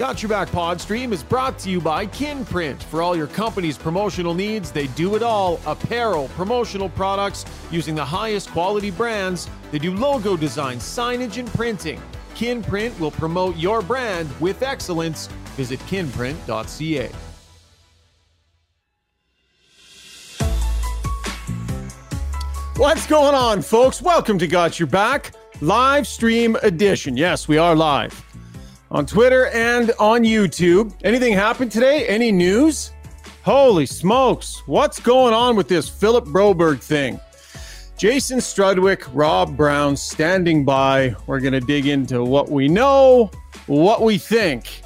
Got Your Back Pod Stream is brought to you by Kinprint. For all your company's promotional needs, they do it all apparel, promotional products using the highest quality brands. They do logo design, signage, and printing. Kinprint will promote your brand with excellence. Visit kinprint.ca. What's going on, folks? Welcome to Got Your Back live stream edition. Yes, we are live on Twitter and on YouTube. Anything happened today? Any news? Holy smokes. What's going on with this Philip Broberg thing? Jason Strudwick, Rob Brown standing by. We're going to dig into what we know, what we think.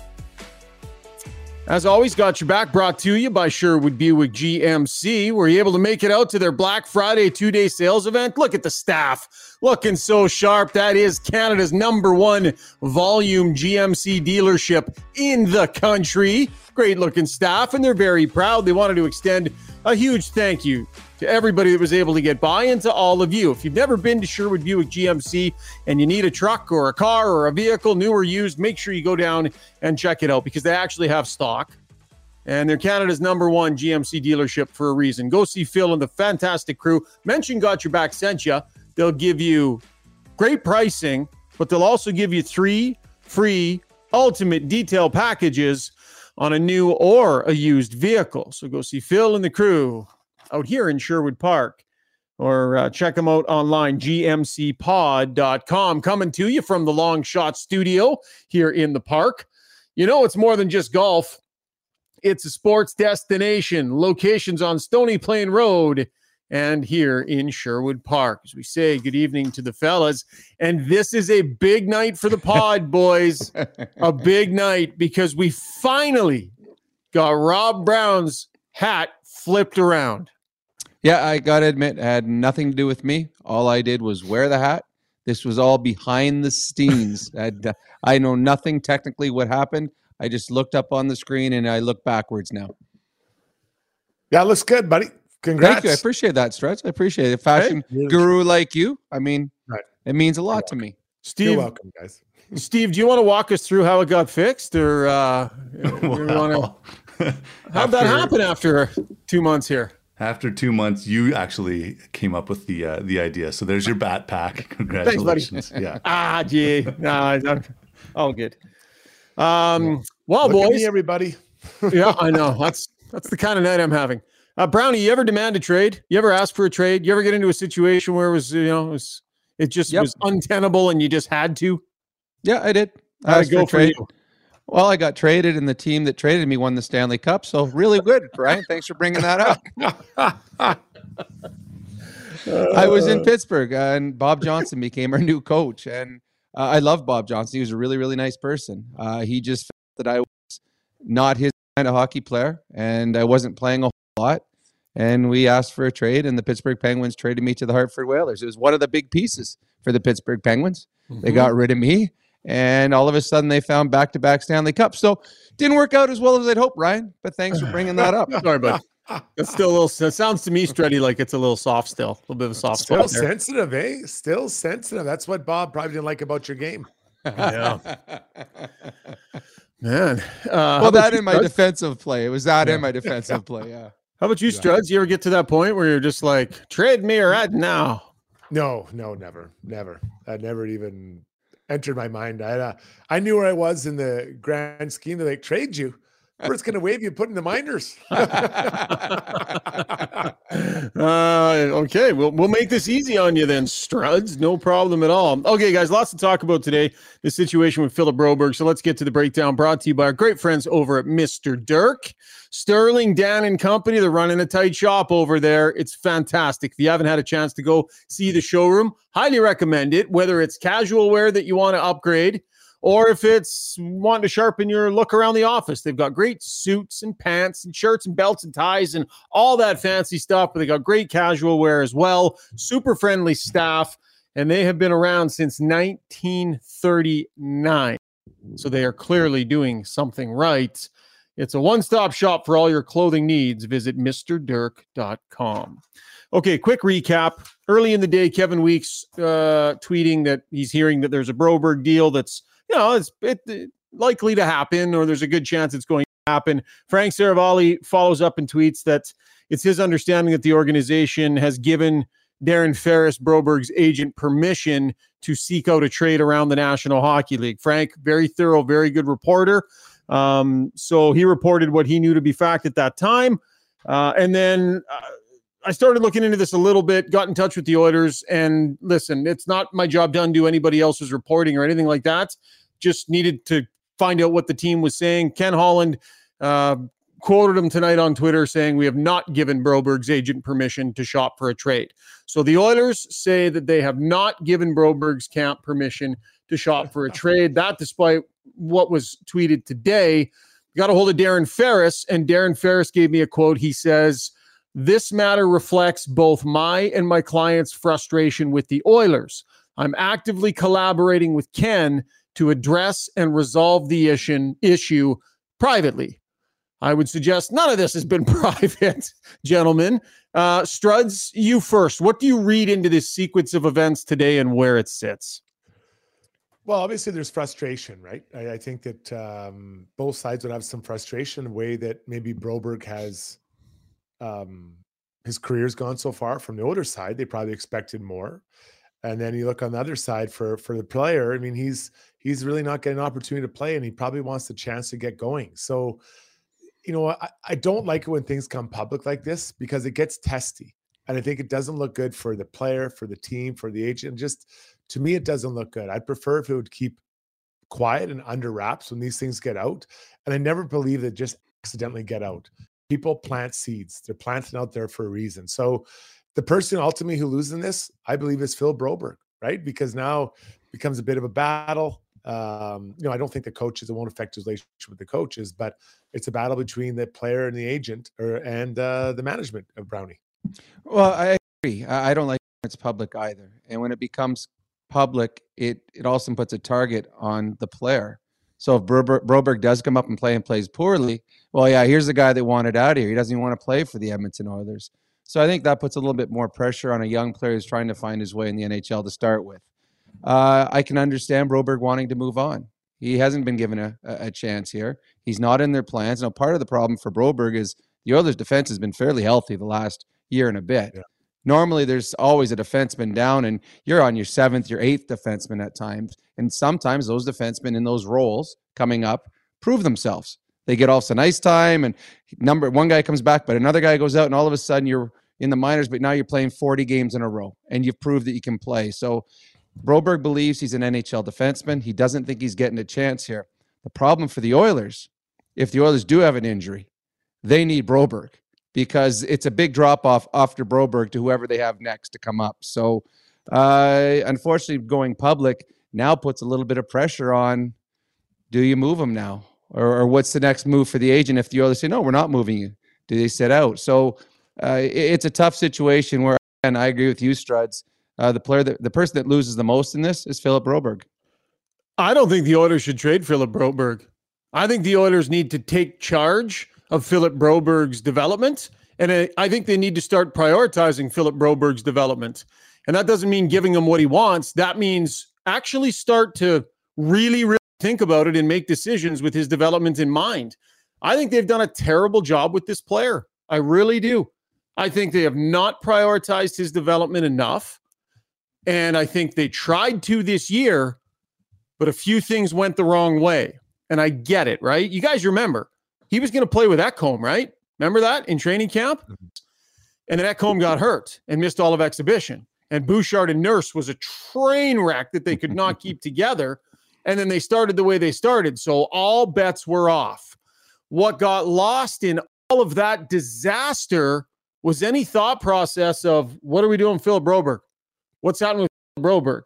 As always, got your back brought to you by Sherwood Buick GMC. Were you able to make it out to their Black Friday two day sales event? Look at the staff looking so sharp. That is Canada's number one volume GMC dealership in the country. Great looking staff, and they're very proud. They wanted to extend a huge thank you to everybody that was able to get by and to all of you. If you've never been to Sherwood Buick GMC and you need a truck or a car or a vehicle, new or used, make sure you go down and check it out because they actually have stock. And they're Canada's number one GMC dealership for a reason. Go see Phil and the fantastic crew. Mention Got Your Back sent you. They'll give you great pricing, but they'll also give you three free ultimate detail packages on a new or a used vehicle. So go see Phil and the crew out here in Sherwood Park or uh, check them out online, gmcpod.com. Coming to you from the Long Shot Studio here in the park. You know, it's more than just golf, it's a sports destination. Locations on Stony Plain Road and here in Sherwood Park. As we say, good evening to the fellas. And this is a big night for the pod, boys. a big night because we finally got Rob Brown's hat flipped around. Yeah, I got to admit, it had nothing to do with me. All I did was wear the hat. This was all behind the scenes. I, I know nothing technically what happened. I just looked up on the screen and I look backwards now. Yeah, looks good, buddy. Congrats. Thank you. I appreciate that, Stretch. I appreciate it. Fashion hey, guru like you. I mean, right. it means a lot to me. Steve, You're welcome, guys. Steve, do you want to walk us through how it got fixed, or uh, well, to, how'd that happen after two months here? After two months, you actually came up with the uh, the idea. So there's your bat pack. Congratulations. Thanks, yeah. ah, gee. No, all good. Um, well, Look boys, everybody. yeah, I know. That's that's the kind of night I'm having. Uh, Brownie, you ever demand a trade? You ever ask for a trade? You ever get into a situation where it was, you know, it, was, it just yep. was untenable and you just had to? Yeah, I did. I asked go for trade. You? Well, I got traded, and the team that traded me won the Stanley Cup. So really good, Brian. Thanks for bringing that up. I was in Pittsburgh, uh, and Bob Johnson became our new coach, and uh, I love Bob Johnson. He was a really, really nice person. Uh, he just felt that I was not his kind of hockey player, and I wasn't playing a lot. And we asked for a trade, and the Pittsburgh Penguins traded me to the Hartford Whalers. It was one of the big pieces for the Pittsburgh Penguins. Mm-hmm. They got rid of me, and all of a sudden they found back-to-back Stanley Cups. So didn't work out as well as I'd hoped, Ryan. But thanks for bringing that up. Sorry, bud. It's still a little. It sounds to me, Stretty, like it's a little soft still. A little bit of a soft. Still sensitive, eh? Still sensitive. That's what Bob probably didn't like about your game. Yeah. Man. Uh, well, that in my defensive play. It was that yeah. in my defensive play. Yeah. How about you, Struds? You ever get to that point where you're just like, trade me or add now? No, no, never, never. I never even entered my mind. I, uh, I knew where I was in the grand scheme. They like trade you. We're going to wave you put in the minors. uh, okay, we'll we'll make this easy on you then, Struds. No problem at all. Okay, guys, lots to talk about today. The situation with Philip Broberg. So let's get to the breakdown. Brought to you by our great friends over at Mr. Dirk. Sterling, Dan, and company. They're running a tight shop over there. It's fantastic. If you haven't had a chance to go see the showroom, highly recommend it. Whether it's casual wear that you want to upgrade or if it's wanting to sharpen your look around the office. They've got great suits and pants and shirts and belts and ties and all that fancy stuff, but they got great casual wear as well. Super friendly staff, and they have been around since 1939. So they are clearly doing something right. It's a one stop shop for all your clothing needs. Visit MrDirk.com. Okay, quick recap. Early in the day, Kevin Weekes uh, tweeting that he's hearing that there's a Broberg deal that's you know, it's it, it likely to happen, or there's a good chance it's going to happen. Frank Seravalli follows up and tweets that it's his understanding that the organization has given Darren Ferris, Broberg's agent, permission to seek out a trade around the National Hockey League. Frank, very thorough, very good reporter. Um, so he reported what he knew to be fact at that time. Uh, and then uh, I started looking into this a little bit, got in touch with the Oilers, and listen, it's not my job to undo anybody else's reporting or anything like that. Just needed to find out what the team was saying. Ken Holland uh, quoted him tonight on Twitter saying, We have not given Broberg's agent permission to shop for a trade. So the Oilers say that they have not given Broberg's camp permission to shop for a trade. That, despite what was tweeted today, got a hold of Darren Ferris, and Darren Ferris gave me a quote. He says, This matter reflects both my and my client's frustration with the Oilers. I'm actively collaborating with Ken to address and resolve the issue, privately. I would suggest none of this has been private, gentlemen. Uh, Struds, you first. What do you read into this sequence of events today and where it sits? Well, obviously, there's frustration, right? I, I think that um, both sides would have some frustration, the way that maybe Broberg has um, his career's gone so far. From the older side, they probably expected more. And then you look on the other side for for the player. I mean, he's he's really not getting an opportunity to play, and he probably wants the chance to get going. So you know, I, I don't like it when things come public like this because it gets testy. And I think it doesn't look good for the player, for the team, for the agent. Just to me, it doesn't look good. I'd prefer if it would keep quiet and under wraps when these things get out. And I never believe that just accidentally get out. People plant seeds, they're planting out there for a reason. So the person ultimately who loses in this, I believe, is Phil Broberg, right? Because now it becomes a bit of a battle. Um, you know, I don't think the coaches, it won't affect his relationship with the coaches, but it's a battle between the player and the agent or and uh, the management of Brownie. Well, I agree. I don't like it's public either. And when it becomes public, it it also puts a target on the player. So if Broberg, Broberg does come up and play and plays poorly, well, yeah, here's the guy that wanted out of here. He doesn't even want to play for the Edmonton Oilers. So I think that puts a little bit more pressure on a young player who's trying to find his way in the NHL to start with uh, I can understand Broberg wanting to move on. He hasn't been given a, a chance here. He's not in their plans. Now, part of the problem for Broberg is the Oilers' defense has been fairly healthy the last year and a bit. Yeah. Normally, there's always a defenseman down, and you're on your seventh, your eighth defenseman at times. And sometimes those defensemen in those roles coming up prove themselves. They get off some ice time, and number one guy comes back, but another guy goes out, and all of a sudden you're in the minors, but now you're playing 40 games in a row, and you've proved that you can play. So Broberg believes he's an NHL defenseman. He doesn't think he's getting a chance here. The problem for the Oilers, if the Oilers do have an injury, they need Broberg because it's a big drop off after Broberg to whoever they have next to come up. So, uh, unfortunately, going public now puts a little bit of pressure on do you move them now? Or, or what's the next move for the agent if the Oilers say, no, we're not moving you? Do they sit out? So, uh, it, it's a tough situation where, and I agree with you, Struds uh, the player that the person that loses the most in this is Philip Broberg. I don't think the Oilers should trade Philip Broberg. I think the Oilers need to take charge of Philip Broberg's development, and I think they need to start prioritizing Philip Broberg's development. And that doesn't mean giving him what he wants. That means actually start to really, really think about it and make decisions with his development in mind. I think they've done a terrible job with this player. I really do. I think they have not prioritized his development enough. And I think they tried to this year, but a few things went the wrong way. And I get it, right? You guys remember he was going to play with Ekholm, right? Remember that in training camp? Mm-hmm. And then Ekholm got hurt and missed all of exhibition. And Bouchard and Nurse was a train wreck that they could not keep together. And then they started the way they started. So all bets were off. What got lost in all of that disaster was any thought process of what are we doing, Phil Broberg? What's happening with Broberg?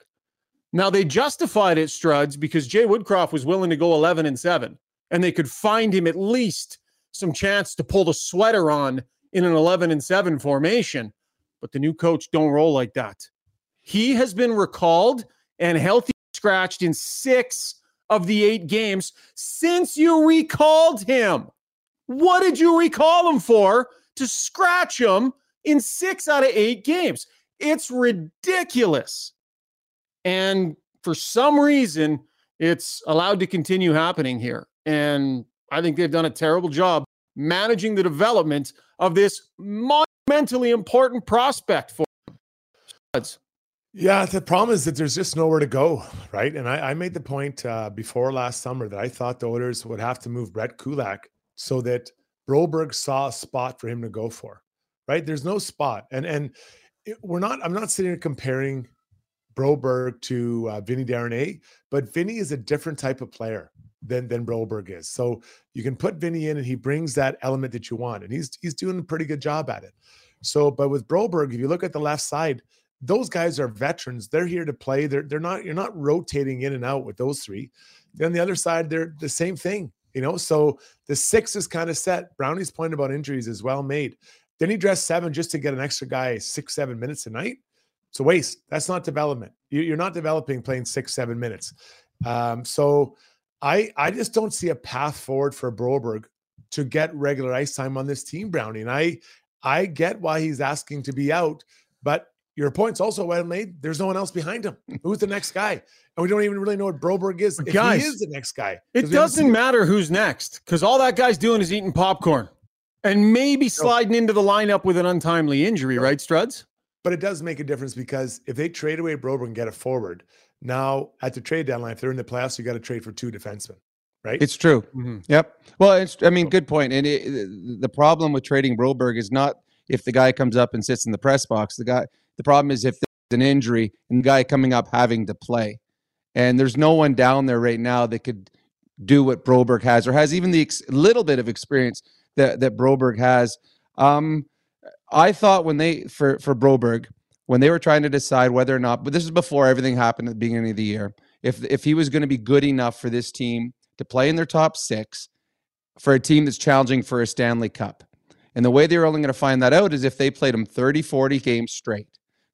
Now they justified it, Struds, because Jay Woodcroft was willing to go 11 and 7, and they could find him at least some chance to pull the sweater on in an 11 and 7 formation. But the new coach don't roll like that. He has been recalled and healthy scratched in six of the eight games since you recalled him. What did you recall him for? To scratch him in six out of eight games. It's ridiculous. And for some reason, it's allowed to continue happening here. And I think they've done a terrible job managing the development of this monumentally important prospect for us. Yeah, the problem is that there's just nowhere to go, right? And I, I made the point uh, before last summer that I thought the Oilers would have to move Brett Kulak so that Broberg saw a spot for him to go for, right? There's no spot, and and it, we're not. I'm not sitting here comparing Broberg to uh, Vinny Desharnais, but Vinny is a different type of player than than Broberg is. So you can put Vinny in, and he brings that element that you want, and he's he's doing a pretty good job at it. So, but with Broberg, if you look at the left side, those guys are veterans. They're here to play. They're they're not. You're not rotating in and out with those three. Then the other side, they're the same thing. You know, so the six is kind of set. Brownie's point about injuries is well made. Then he dressed seven just to get an extra guy six, seven minutes a night. It's a waste. That's not development. You're not developing playing six, seven minutes. Um, so I I just don't see a path forward for Broberg to get regular ice time on this team, Brownie. And I I get why he's asking to be out, but your point's also well made. There's no one else behind him. Hmm. Who's the next guy? And we don't even really know what Broberg is. If Guys, he is the next guy. It doesn't matter who's next because all that guy's doing is eating popcorn and maybe sliding into the lineup with an untimely injury, right, Struds? But it does make a difference because if they trade away Broberg and get a forward, now at the trade deadline, if they're in the playoffs, you got to trade for two defensemen, right? It's true. Mm-hmm. Yep. Well, it's, I mean, good point. And it, the problem with trading Broberg is not if the guy comes up and sits in the press box. The guy, the problem is if there's an injury and the guy coming up having to play, and there's no one down there right now that could do what Broberg has or has even the ex- little bit of experience that that Broberg has. Um, I thought when they for for Broberg when they were trying to decide whether or not, but this is before everything happened at the beginning of the year. If if he was going to be good enough for this team to play in their top six, for a team that's challenging for a Stanley Cup, and the way they were only going to find that out is if they played him 30, 40 games straight,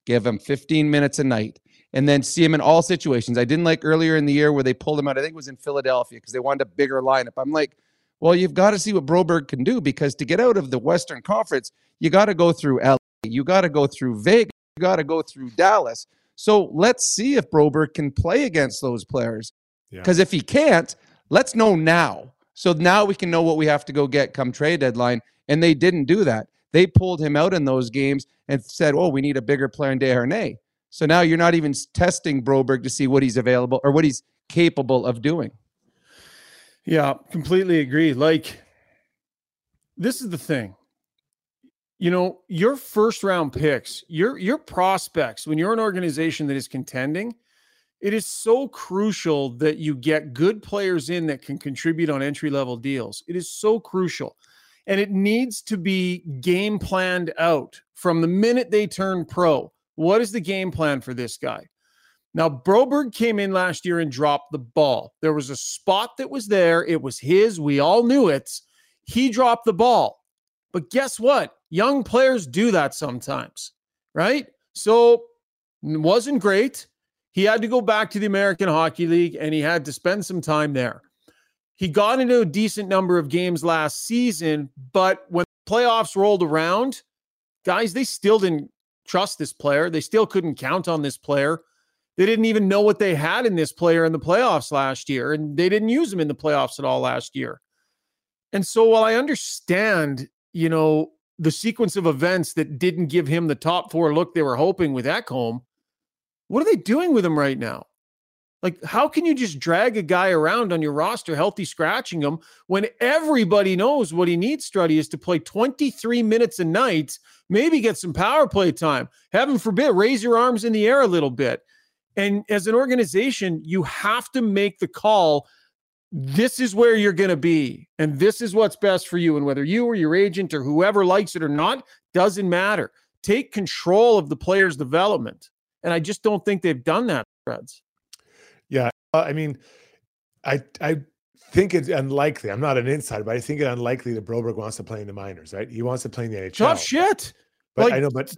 give him 15 minutes a night, and then see him in all situations. I didn't like earlier in the year where they pulled him out. I think it was in Philadelphia because they wanted a bigger lineup. I'm like, well, you've got to see what Broberg can do because to get out of the Western Conference, you got to go through LA, you got to go through Vegas, got to go through Dallas. So let's see if Broberg can play against those players. Because yeah. if he can't, let's know now. So now we can know what we have to go get come trade deadline. And they didn't do that. They pulled him out in those games and said, "Oh, we need a bigger player in Desharnais." So now you're not even testing Broberg to see what he's available or what he's capable of doing. Yeah, completely agree. Like, this is the thing. You know, your first round picks, your your prospects, when you're an organization that is contending, it is so crucial that you get good players in that can contribute on entry level deals. It is so crucial. And it needs to be game planned out from the minute they turn pro. What is the game plan for this guy? Now, Broberg came in last year and dropped the ball. There was a spot that was there. It was his. We all knew it. He dropped the ball. But guess what? Young players do that sometimes, right? So, wasn't great. He had to go back to the American Hockey League and he had to spend some time there. He got into a decent number of games last season, but when the playoffs rolled around, guys, they still didn't trust this player. They still couldn't count on this player. They didn't even know what they had in this player in the playoffs last year, and they didn't use him in the playoffs at all last year. And so, while I understand, you know, the sequence of events that didn't give him the top four look they were hoping with Ekholm, what are they doing with him right now? Like, how can you just drag a guy around on your roster, healthy scratching him, when everybody knows what he needs, Struddy, is to play 23 minutes a night, maybe get some power play time. Heaven forbid, raise your arms in the air a little bit. And as an organization, you have to make the call. This is where you're going to be, and this is what's best for you. And whether you or your agent or whoever likes it or not doesn't matter. Take control of the player's development. And I just don't think they've done that, Reds. Yeah. Uh, I mean, I, I, think it's unlikely. I'm not an insider, but I think it's unlikely that Broberg wants to play in the minors, right? He wants to play in the NHL. Tough shit. But like, I know, but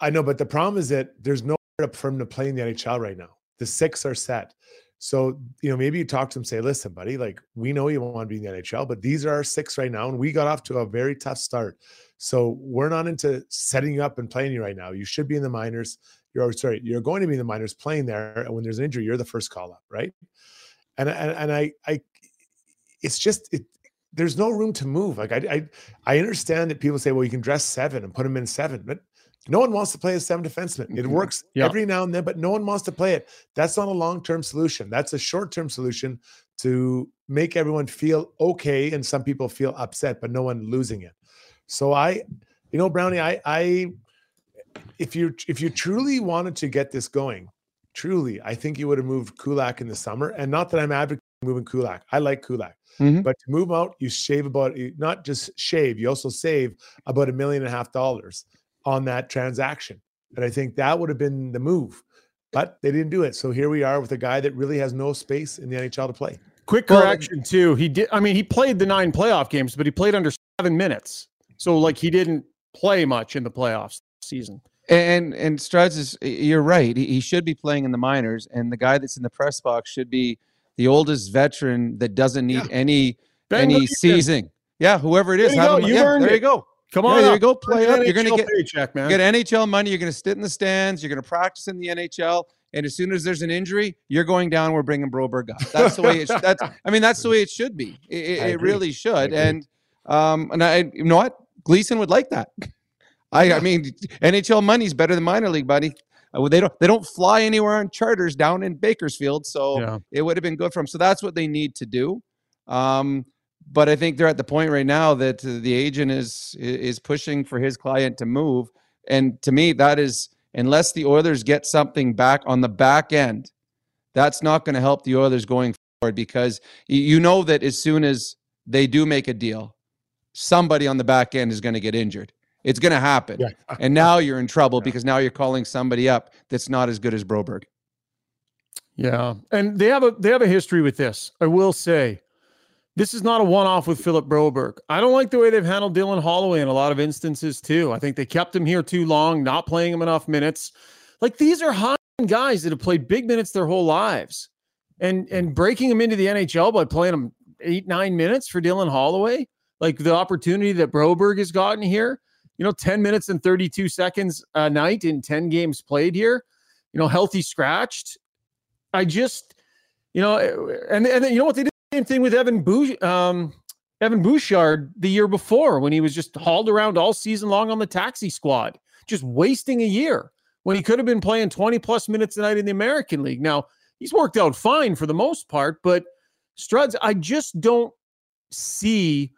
I know, but the problem is that there's no for him to play in the NHL right now. The six are set. So, you know, maybe you talk to him, say, listen, buddy, like we know you want to be in the NHL, but these are our six right now. And we got off to a very tough start. So we're not into setting you up and playing you right now. You should be in the minors. You're sorry, you're going to be in the minors playing there. And when there's an injury, you're the first call up, right? and and, and I I it's just it there's no room to move. Like I, I I understand that people say, well, you can dress seven and put them in seven, but no one wants to play a seven defenseman. It Mhm. works Yeah. every now and then, but no one wants to play it. That's not a long-term solution. That's a short-term solution to make everyone feel okay and some people feel upset, but no one losing it. So I, you know, Brownie, I I if you if you truly wanted to get this going, truly, I think you would have moved Kulak in the summer. And not that I'm advocating moving Kulak. I like Kulak. Mhm. But to move out, you shave about not just shave, you also save about a million and a half dollars on that transaction. And I think that would have been the move. But they didn't do it. So here we are with a guy that really has no space in the NHL to play. Quick Well- correction too. He did. I mean, he played the nine playoff games, but he played under seven minutes. So like he didn't play much in the playoffs season. And and Struds is you're right. He, he should be playing in the minors, and the guy that's in the press box should be the oldest veteran that doesn't need Yeah. any Ben any Gleason, seasoning. Yeah, whoever it is, There you have go. him- You've yeah, earned there it. you go. Come Yeah, on, there you go. Play up. You're gonna get paycheck, man. get NHL money. You're gonna sit in the stands. You're gonna practice in the NHL. And as soon as there's an injury, you're going down. We're bringing Broberg up. That's the way it. That's. I mean, that's the way it should be. It, it, I it agree. really should. And um, and I, you know what, Gleason would like that. I, I mean, NHL money's better than minor league, buddy. Uh, They don't. They don't fly anywhere on charters down in Bakersfield, so Yeah. it would have been good for them. So that's what they need to do. Um, but I think they're at the point right now that uh, the agent is is pushing for his client to move, and to me, that is unless the Oilers get something back on the back end, that's not going to help the Oilers going forward because you know that as soon as they do make a deal, somebody on the back end is going to get injured. It's going to happen, Yeah. and now you're in trouble because now you're calling somebody up that's not as good as Broberg. Yeah, and they have a they have a history with this. I will say, this is not a one off with Philip Broberg. I don't like the way they've handled Dylan Holloway in a lot of instances too. I think they kept him here too long, not playing him enough minutes. Like these are high guys that have played big minutes their whole lives, and and breaking them into the NHL by playing them eight nine minutes for Dylan Holloway, like the opportunity that Broberg has gotten here. You know, ten minutes and thirty two seconds a night in ten games played here. You know, healthy scratched. I just, you know, and and then, you know what they did same thing with Evan Bouch, um, Evan Bouchard the year before when he was just hauled around all season long on the taxi squad, just wasting a year when he could have been playing 20 plus minutes a night in the American League. Now he's worked out fine for the most part, but Struds, I just don't see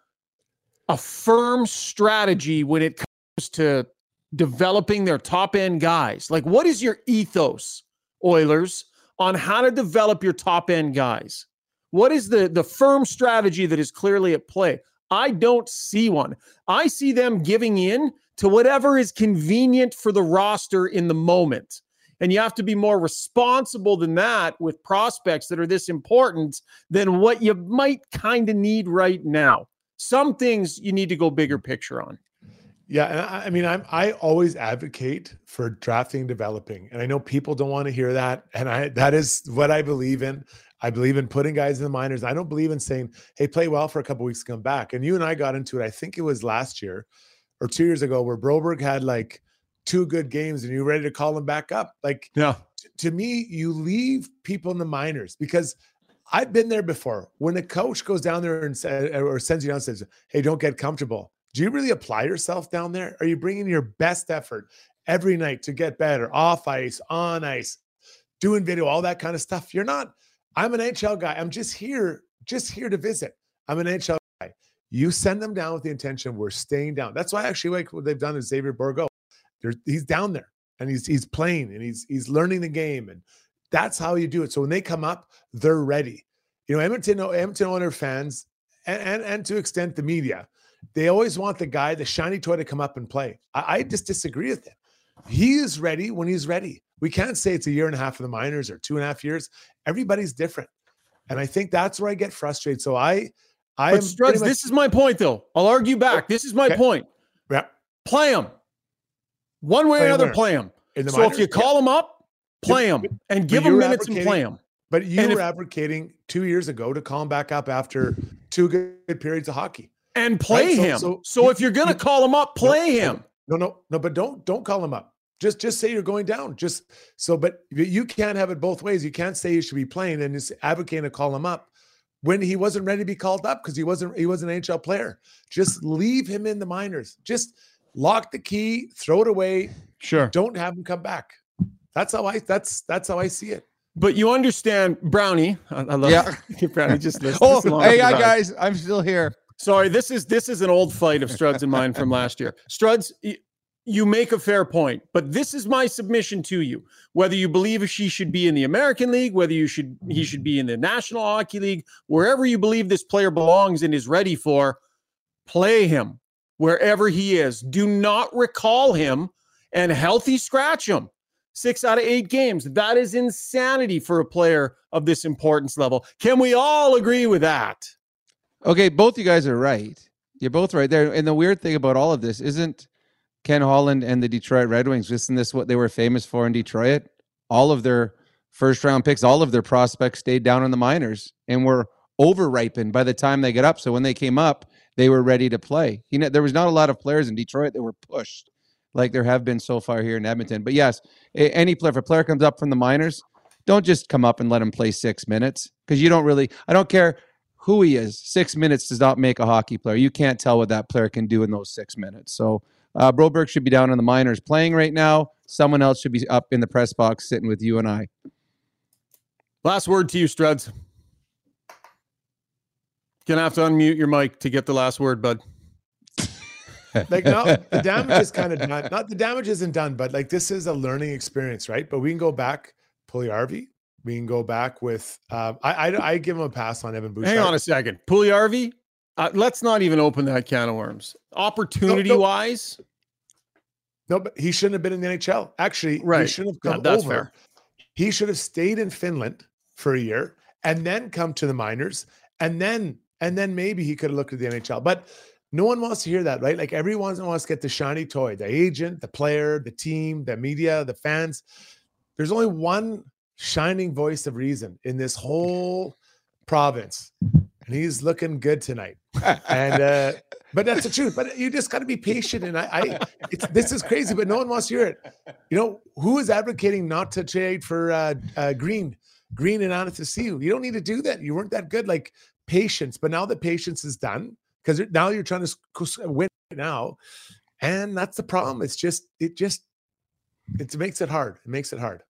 a firm strategy when it comes to developing their top end guys. Like, what is your ethos, Oilers, on how to develop your top end guys? What is the the firm strategy that is clearly at play? I don't see one. I see them giving in to whatever is convenient for the roster in the moment. And you have to be more responsible than that with prospects that are this important than what you might kind of need right now. Some things you need to go bigger picture on. Yeah, and I, I mean, I'm I always advocate for drafting, developing, and I know people don't want to hear that, and I that is what I believe in. I believe in putting guys in the minors. I don't believe in saying, "Hey, play well for a couple weeks, come back." And you and I got into it. I think it was last year or two years ago, where Broberg had like two good games, and you were ready to call him back up. Like Yeah. t- to me, you leave people in the minors because I've been there before. When a coach goes down there and or sends you down and says, "Hey, don't get comfortable." Do you really apply yourself down there? Are you bringing your best effort every night to get better, off ice, on ice, doing video, all that kind of stuff? You're not. I'm an NHL guy. I'm just here, just here to visit. I'm an NHL guy. You send them down with the intention we're staying down. That's why I actually like what they've done is Xavier Bourgault. He's down there and he's he's playing and he's he's learning the game and that's how you do it. So when they come up, they're ready. You know, Edmonton, Edmonton owner fans, and, and and to extent the media, they always want the guy, the shiny toy, to come up and play. I, I just disagree with him. He is ready when he's ready. We can't say it's a year and a half for the minors or two and a half years. Everybody's different, and I think that's where I get frustrated. So I, I But am Struds, much- this is my point, though. I'll argue back. This is my Okay. point. yeah, Play them. One way or another, play them. So if minors, you yeah. call them up, play them and give them minutes and play them. But you And were if- advocating two years ago to call him back up after two good periods of hockey. And play so- him. so So, you- if you're going to call him up, play no, him. No, no, no, but don't don't call him up. Just just say you're going down. Just so, but you can't have it both ways. You can't say he should be playing and just advocating to call him up when he wasn't ready to be called up because he wasn't he was an NHL player. Just leave him in the minors. Just lock the key, throw it away. Sure. Don't have him come back. That's how I that's that's how I see it. But you understand, Brownie. I, I love Yeah. Brownie. Just listen. Oh, This hey, goodbye. guys, I'm still here. Sorry, this is this is an old fight of Struds and mine from last year. Struds, y- you make a fair point, but this is my submission to you. Whether you believe she should be in the American League, whether you should he should be in the National Hockey League, wherever you believe this player belongs and is ready for, play him wherever he is. Do not recall him and healthy scratch him. Six out of eight games. That is insanity for a player of this importance level. Can we all agree with that? Okay, both you guys are right. You're both right there. And the weird thing about all of this isn't Ken Holland and the Detroit Red Wings. Isn't this what they were famous for in Detroit? All of their first round picks, all of their prospects stayed down in the minors and were over ripened by the time they get up. So when they came up, they were ready to play. You know, there was not a lot of players in Detroit that were pushed like there have been so far here in Edmonton. But yes, any player, if a player comes up from the minors, don't just come up and let him play six minutes because you don't really, I don't care who he is. Six minutes does not make a hockey player. You can't tell what that player can do in those six minutes. So uh, Broberg should be down in the minors playing right now. Someone else should be up in the press box sitting with you and I. Last word to you, Struds. Gonna have to unmute your mic to get the last word, bud. Like no, the damage is kind of done. Not the damage isn't done, but like this is a learning experience, right? But we can go back, Puljujarvi. We can go back with. Um, I, I I give him a pass on Evan Bouchard. Hang on a second. Puljujarvi, uh, let's not even open that can of worms. Opportunity wise, No, but he shouldn't have been in the NHL. Actually, right. he shouldn't have No, come that's over. fair. He should have stayed in Finland for a year and then come to the minors, and then and then maybe he could have looked at the NHL. But no one wants to hear that, right? Like everyone wants to get the shiny toy, the agent, the player, the team, the media, the fans. There's only one shining voice of reason in this whole province, and he's looking good tonight. And uh, but that's the truth. But you just got to be patient. And I, I it's this is crazy, but no one wants to hear it. You know who is advocating not to trade for uh, uh, Green, Green and Anastasiou? You don't need to do that. You weren't that good. Like patience, but now the patience is done because now you're trying to win now, and that's the problem. It's just it just it makes it hard. It makes it hard.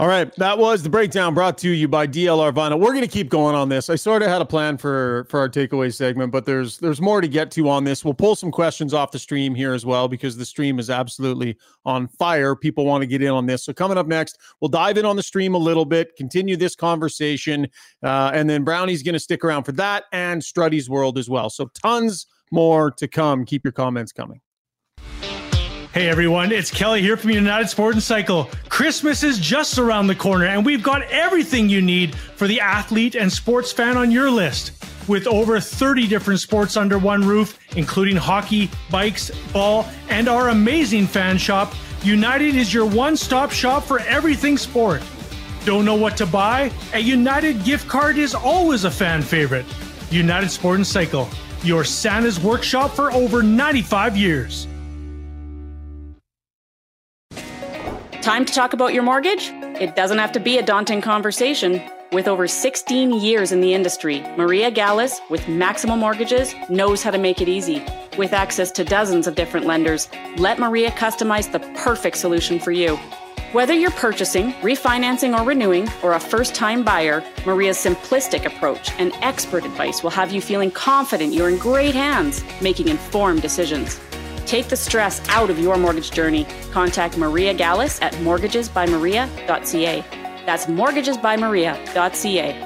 All right, that was the breakdown brought to you by DLR Vinyl. We're going to keep going on this. I sort of had a plan for for our takeaway segment, but there's there's more to get to on this. We'll pull some questions off the stream here as well because the stream is absolutely on fire. People want to get in on this. So coming up next, we'll dive in on the stream a little bit, continue this conversation, uh, and then Brownie's going to stick around for that and Struddy's World as well. So tons more to come. Keep your comments coming. Hey everyone, it's Kelly here from United Sport and Cycle. Christmas is just around the corner, and we've got everything you need for the athlete and sports fan on your list. With over 30 different sports under one roof, including hockey, bikes, ball, and our amazing fan shop, United is your one stop shop for everything sport. Don't know what to buy? A United gift card is always a fan favorite. United Sport and Cycle, your Santa's workshop for over 95 years. Time to talk about your mortgage? It doesn't have to be a daunting conversation. With over 16 years in the industry, Maria Gallus with Maximum Mortgages knows how to make it easy. With access to dozens of different lenders, let Maria customize the perfect solution for you. Whether you're purchasing, refinancing, or renewing, or a first time buyer, Maria's simplistic approach and expert advice will have you feeling confident you're in great hands, making informed decisions. Take the stress out of your mortgage journey. Contact Maria Gallus at mortgagesbymaria.ca. That's mortgagesbymaria.ca.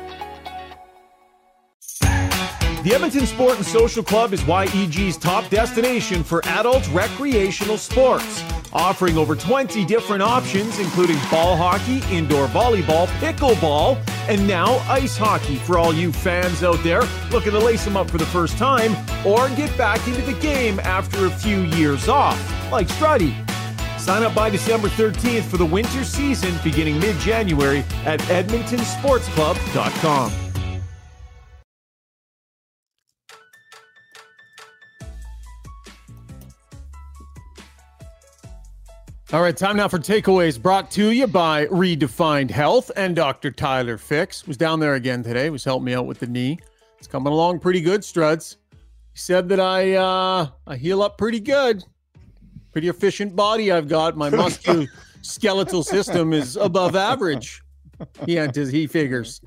The Edmonton Sport and Social Club is YEG's top destination for adult recreational sports, offering over 20 different options, including ball hockey, indoor volleyball, pickleball, and now ice hockey for all you fans out there looking to lace them up for the first time or get back into the game after a few years off, like Struddy. Sign up by December 13th for the winter season beginning mid January at EdmontonSportsClub.com. All right, time now for takeaways brought to you by Redefined Health and Dr. Tyler Fix. Was down there again today, was helping me out with the knee. It's coming along pretty good, Struds. He said that I uh I heal up pretty good. Pretty efficient body I've got. My musculoskeletal system is above average. He enters, he figures.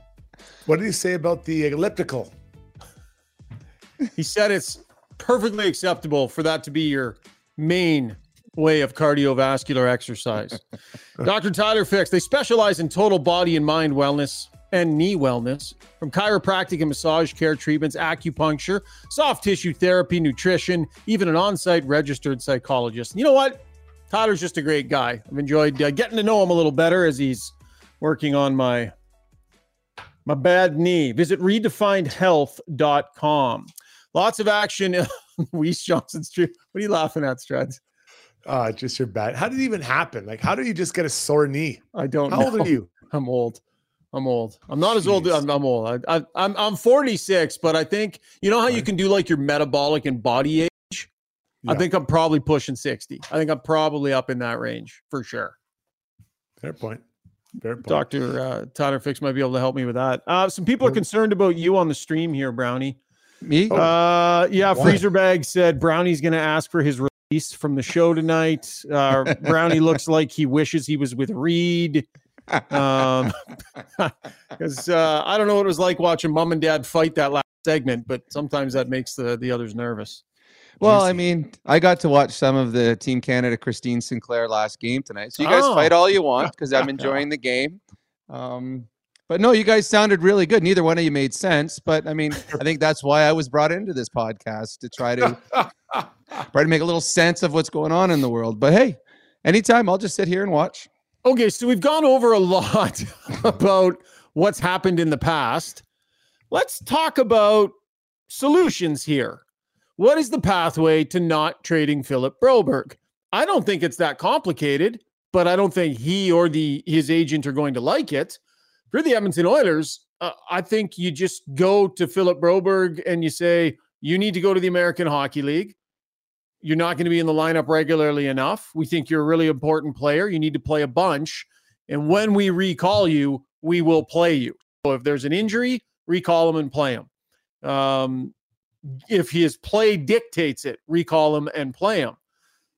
What did he say about the elliptical? He said it's perfectly acceptable for that to be your main way of cardiovascular exercise. Dr. Tyler Fix, they specialize in total body and mind wellness and knee wellness from chiropractic and massage care treatments, acupuncture, soft tissue therapy, nutrition, even an on site registered psychologist. You know what? Tyler's just a great guy. I've enjoyed uh, getting to know him a little better as he's working on my my bad knee. Visit redefinedhealth.com. Lots of action Weiss Johnson Street. What are you laughing at, Struds? Uh, just your bad. How did it even happen? Like, how do you just get a sore knee? I don't How know. old are you? I'm old. I'm old. I'm not as old. I'm, I'm old. I, I, I'm I'm 46, but I think you know how you can do like your metabolic and body age. I think I'm probably pushing 60. I think I'm probably up in that range for sure. Fair point. Fair point. Doctor uh, Tyler Fix might be able to help me with that. Uh, some people are concerned about you on the stream here, Brownie. Me? Uh, yeah, Why? Freezer Bag said Brownie's going to ask for his release from the show tonight. Uh, Brownie looks like he wishes he was with Reed. Um, because uh, I don't know what it was like watching mom and dad fight that last segment, but sometimes that makes the the others nervous. Well, I mean, I got to watch some of the Team Canada Christine Sinclair last game tonight. So you guys Oh. fight all you want because I'm enjoying the game. Um, but no, you guys sounded really good. Neither one of you made sense. But I mean, I think that's why I was brought into this podcast to try to try to make a little sense of what's going on in the world. But hey, anytime I'll just sit here and watch. Okay, so we've gone over a lot about what's happened in the past. Let's talk about solutions here. What is the pathway to not trading Philip Broberg? I don't think it's that complicated, but I don't think he or the his agent are going to like it. For the Edmonton Oilers, uh, I think you just go to Philip Broberg and you say you need to go to the American Hockey League. You're not going to be in the lineup regularly enough. We think you're a really important player. You need to play a bunch. And when we recall you, we will play you. So if there's an injury, recall him and play him. Um, if his play dictates it, recall him and play him.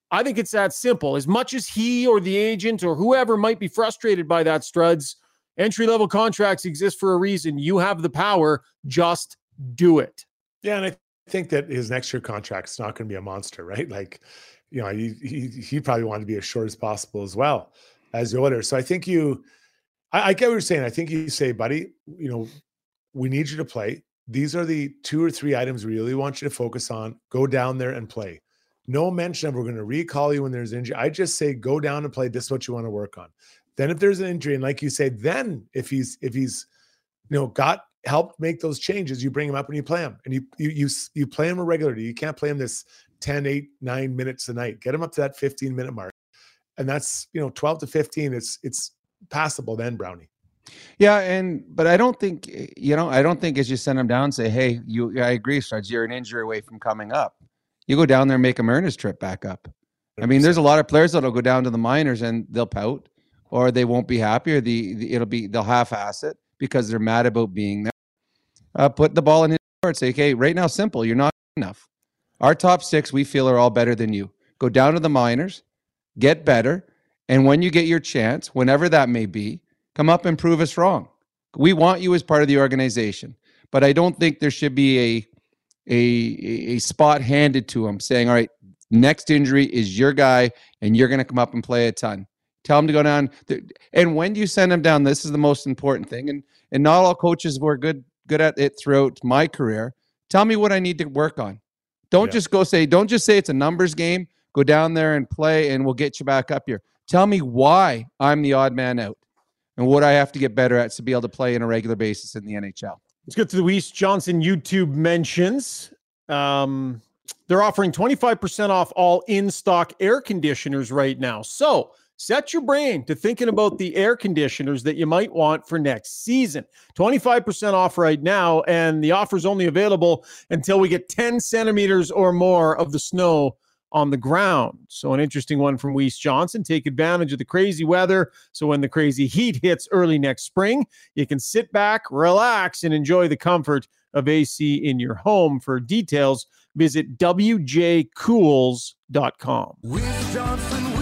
I think it's that simple. As much as he or the agent or whoever might be frustrated by that, Struds, entry level contracts exist for a reason. You have the power. Just do it. Yeah, and I think that his next year contract's not going to be a monster, right? Like, you know, he, he he probably wanted to be as short as possible as well as the Oilers. So I think you, I, I get what you're saying. I think you say, buddy, you know, we need you to play. These are the two or three items we really want you to focus on. Go down there and play. No mention of we're going to recall you when there's injury. I just say go down and play. This is what you want to work on. Then if there's an injury, and like you say, then if he's if he's you know got helped make those changes, you bring him up and you play him, and you you you you play him a regularly. You can't play him this 10, 8, 9 minutes a night. Get him up to that 15 minute mark, and that's you know 12 to 15. It's it's passable then, Brownie. Yeah, and but I don't think eh, you know. I don't think as you send him down say, "Hey, you." I agree, Struds. You're an injury away from coming up. You go down there and make him earn his trip back up. I mean, there's a lot of players that'll go down to the minors and they'll pout, or they won't be happy, or the, the it'll be they'll half-ass it because they're mad about being there. Uh, put the ball in his court. Say, "Okay, right now, simple. You're not enough. Our top six, we feel, are all better than you. Go down to the minors, get better, and when you get your chance, whenever that may be, come up and prove us wrong. We want you as part of the organization, but I don't think there should be a a a spot handed to him saying, "All right, next injury is your guy, and you're going to come up and play a ton." Tell them to go down. And when you send them down, this is the most important thing. And and not all coaches were good good at it throughout my career. Tell me what I need to work on. Don't Yeah. just go say. Don't just say it's a numbers game. Go down there and play, and we'll get you back up here. Tell me why I'm the odd man out and what I have to get better at to be able to play on a regular basis in the NHL. Let's get to the Weiss Johnson YouTube mentions. Um, they're offering 25% off all in stock air conditioners right now. So set your brain to thinking about the air conditioners that you might want for next season. 25% off right now. And the offer is only available until we get 10 centimeters or more of the snow on the ground. So, an interesting one from Weiss Johnson. Take advantage of the crazy weather. So, when the crazy heat hits early next spring, you can sit back, relax, and enjoy the comfort of AC in your home. For details, visit wjcools.com. Johnson, Johnson,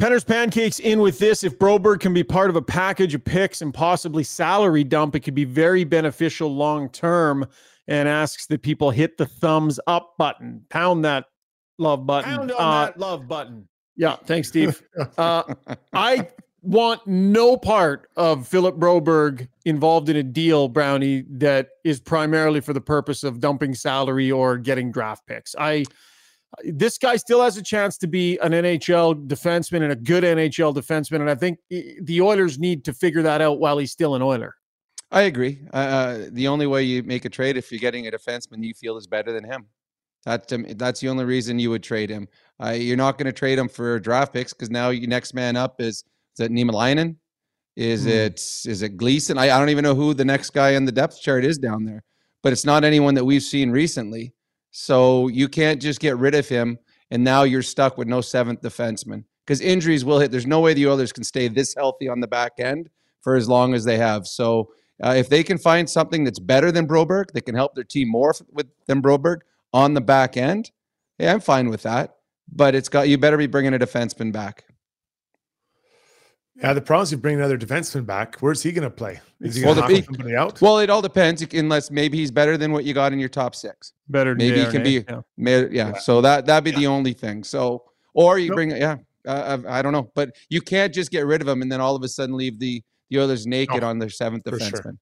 Penner's Pancakes in with this. If Broberg can be part of a package of picks and possibly salary dump, it could be very beneficial long term. And asks that people hit the thumbs up button, pound that love button. Pound on Uh, that love button. Yeah, thanks, Steve. uh, I want no part of Philip Broberg involved in a deal, Brownie, that is primarily for the purpose of dumping salary or getting draft picks. I this guy still has a chance to be an NHL defenseman and a good NHL defenseman, and I think the Oilers need to figure that out while he's still an Oiler. I agree. Uh, the only way you make a trade if you're getting a defenseman you feel is better than him. That um, that's the only reason you would trade him. Uh, you're not going to trade him for draft picks because now your next man up is is it Niemelainen? Is Hmm. it is it Gleason? I, I don't even know who the next guy on the depth chart is down there, but it's not anyone that we've seen recently. So you can't just get rid of him and now you're stuck with no seventh defenseman because injuries will hit. There's no way the Oilers can stay this healthy on the back end for as long as they have. So uh, if they can find something that's better than Broberg, that can help their team more with than Broberg on the back end, yeah, I'm fine with that. But it's got you better be bringing a defenseman back. Yeah, the problem is you bring another defenseman back. Where's he going to play? Is he Well, going to knock somebody out? Well, it all depends. Unless maybe he's better than what you got in your top six. Better Maybe he can be- yeah. May- Yeah, so that that'd be the only thing. So, or you Nope. bring, yeah, uh, I I don't know, but you can't just get rid of him and then all of a sudden leave the the Oilers naked No, on their seventh for sure.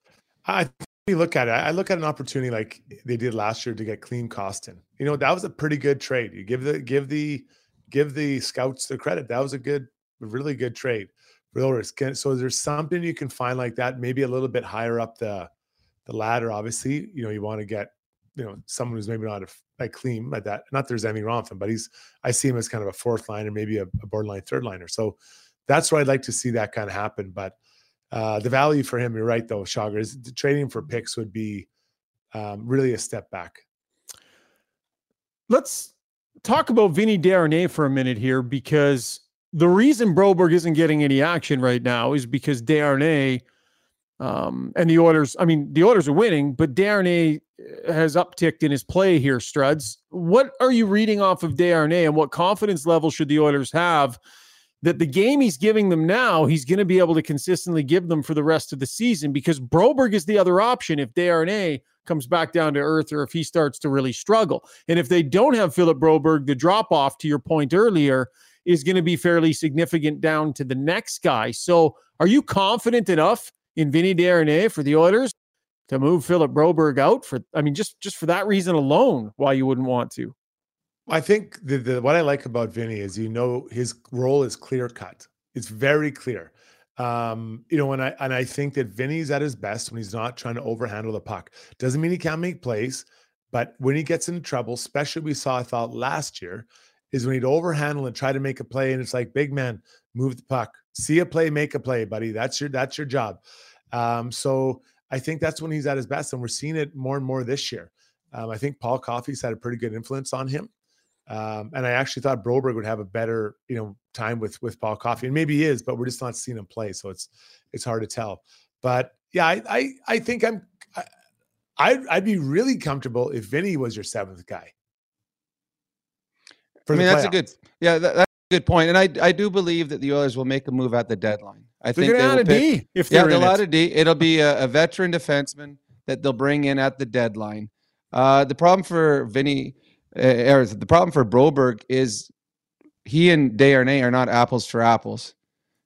I think look at it. I look at an opportunity like they did last year to get Klim Kostin. You know, that was a pretty good trade. You give the give the give the scouts the credit. That was a good, really good trade Oilers. Can- So there's something you can find like that, maybe a little bit higher up the the ladder. Obviously, you know, you want to get you know someone who's maybe not a, like Klim like that. Not there's anything wrong with him, but he's I see him as kind of a fourth liner, maybe a, a borderline third liner. So that's where I'd like to see that kind of happen. But uh, the value for him, you're right though, Shogger, is the trading for picks would be um, really a step back. let's talk about Vinny Desharnais for a minute here because the reason Broberg isn't getting any action right now is because Desharnais um, and the Oilers. I mean, the Oilers are winning, but Desharnais has upticked in his play here. Struds, what are you reading off of Desharnais, and what confidence level should the Oilers have? That the game he's giving them now, he's going to be able to consistently give them for the rest of the season because Broberg is the other option if Desharnais comes back down to earth or if he starts to really struggle. And if they don't have Philip Broberg, the drop off to your point earlier is going to be fairly significant down to the next guy. So are you confident enough in Vinny Desharnais for the Oilers to move Philip Broberg out for I mean just just for that reason alone why you wouldn't want to? I think the, the what I like about Vinny is you know his role is clear cut. It's very clear. Um, you know, and I and I think that Vinny's at his best when he's not trying to overhandle the puck. Doesn't mean he can't make plays, but when he gets into trouble, especially we saw I thought last year, is when he'd overhandle and try to make a play, and it's like, big man, move the puck, see a play, make a play, buddy. That's your that's your job. Um, so I think that's when he's at his best, and we're seeing it more and more this year. Um, I think Paul Coffey's had a pretty good influence on him. Um, and I actually thought Broberg would have a better, you know, time with with Paul Coffey, and maybe he is, but we're just not seeing him play, so it's it's hard to tell. But yeah, I I, I think I'm I, I'd, I'd be really comfortable if Vinny was your seventh guy. I mean, that's a good, yeah, that, that's a good point. And I, I do believe that the Oilers will make a move at the deadline. I They're think going they to add will pick, D if yeah, they're they'll in add it. a D. It'll be a, a veteran defenseman that they'll bring in at the deadline. Uh, the problem for Vinny, uh, or the problem for Broberg is he and Desharnais are not apples for apples.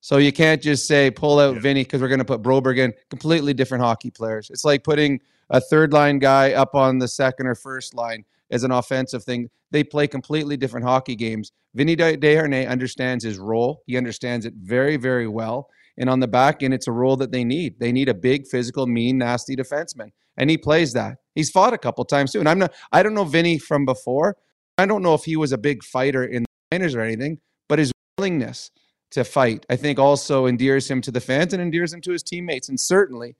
So you can't just say pull out Yeah. Vinny because we're going to put Broberg in. Completely different hockey players. It's like putting a third line guy up on the second or first line as an offensive thing. They play completely different hockey games. Vinny De- Desharnais understands his role. He understands it very, very well. And on the back end, it's a role that they need. They need a big, physical, mean, nasty defenseman, and he plays that. He's fought a couple times too. And I'm not. I don't know Vinny from before. I don't know if he was a big fighter in the minors or anything, but his willingness to fight, I think, also endears him to the fans and endears him to his teammates, and certainly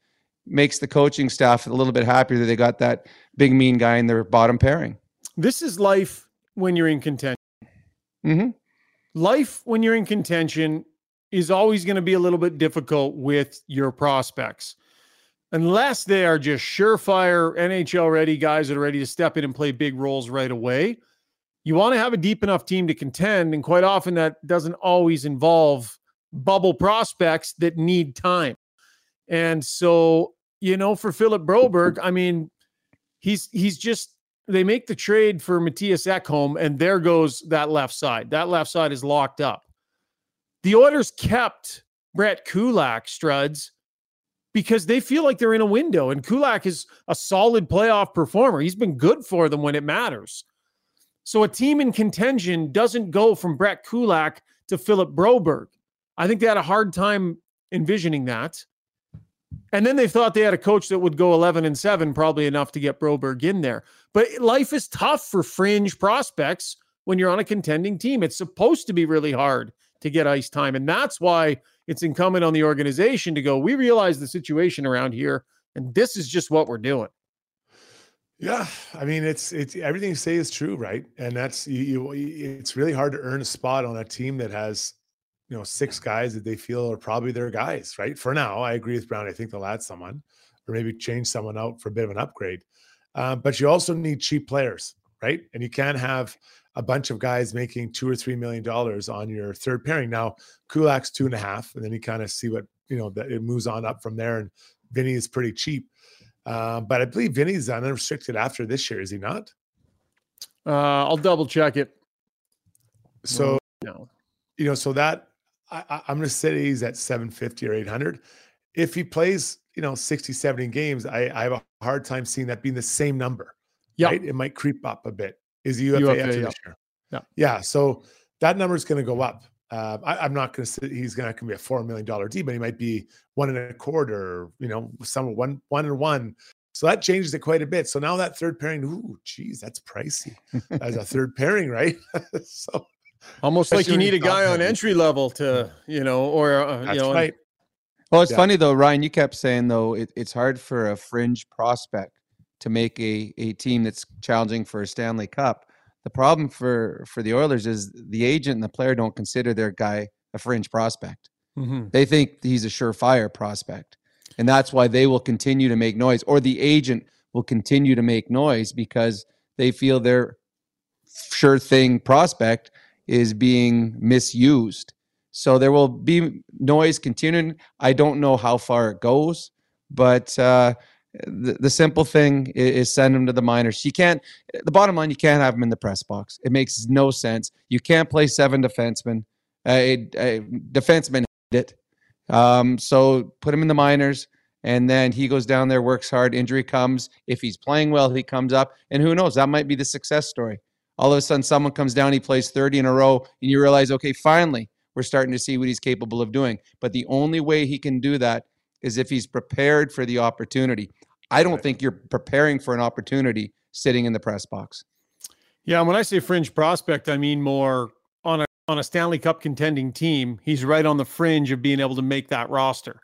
makes the coaching staff a little bit happier that they got that big mean guy in their bottom pairing. This is life when you're in contention. hmm Life when you're in contention is always going to be a little bit difficult with your prospects. Unless they are just surefire NHL ready guys that are ready to step in and play big roles right away. You want to have a deep enough team to contend. And quite often that doesn't always involve bubble prospects that need time. And so, you know, for Philip Broberg, I mean, he's he's just they make the trade for Mattias Ekholm, and there goes that left side. That left side is locked up. The Oilers kept Brett Kulak Struds because they feel like they're in a window, and Kulak is a solid playoff performer. He's been good for them when it matters. So a team in contention doesn't go from Brett Kulak to Philip Broberg. I think they had a hard time envisioning that. And then they thought they had a coach that would go 11 and 7, probably enough to get Broberg in there. But life is tough for fringe prospects when you're on a contending team. It's supposed to be really hard to get ice time. And that's why it's incumbent on the organization to go, we realize the situation around here, and this is just what we're doing. Yeah, I mean it's it's everything you say is true, right? And that's you, you. It's really hard to earn a spot on a team that has, you know, six guys that they feel are probably their guys, right? For now, I agree with Brown. I think they'll add someone, or maybe change someone out for a bit of an upgrade. Uh, but you also need cheap players, right? And you can't have a bunch of guys making two or three million dollars on your third pairing. Now, Kulak's two and a half, and then you kind of see what you know that it moves on up from there. And Vinny is pretty cheap. Uh, but I believe Vinny's unrestricted after this year, is he not? Uh, I'll double check it. So No. you know, so that I, I- I'm going to say he's at 750 or 800. If he plays, you know, 60, 70 games, I, I have a hard time seeing that being the same number. Yeah. Right? It might creep up a bit. Is the UFA, UFA, after yeah. this year? Yeah. Yeah. So that number is going to go up. Uh, I, I'm not going to say he's going to be a $4 million D, but he might be one and a quarter, you know, some one, one and one. So that changes it quite a bit. So now that third pairing, ooh, geez, that's pricey as a third pairing, right? so Almost like you need a guy on entry level to, you know, or, uh, that's you know, right. Well, it's Yeah. funny though, Ryan. You kept saying though it, it's hard for a fringe prospect to make a a team that's challenging for a Stanley Cup. The problem for for the Oilers is the agent and the player don't consider their guy a fringe prospect. Mhm. They think he's a surefire prospect, and that's why they will continue to make noise, or the agent will continue to make noise because they feel their sure thing prospect is being misused. So there will be noise continuing. I don't know how far it goes, but uh, the, the simple thing is, is send them to the minors. You can't. The bottom line, you can't have them in the press box. It makes no sense. You can't play seven defensemen. A, defenseman hate it. Um, so put him in the minors, and then he goes down there, works hard. Injury comes. If he's playing well, he comes up, and who knows? That might be the success story. All of a sudden, someone comes down, he plays 30 in a row, and you realize, okay, finally, we're starting to see what he's capable of doing. But the only way he can do that is if he's prepared for the opportunity. I don't Right. think you're preparing for an opportunity sitting in the press box. Yeah, when I say fringe prospect, I mean more on a on a Stanley Cup contending team. He's right on the fringe of being able to make that roster.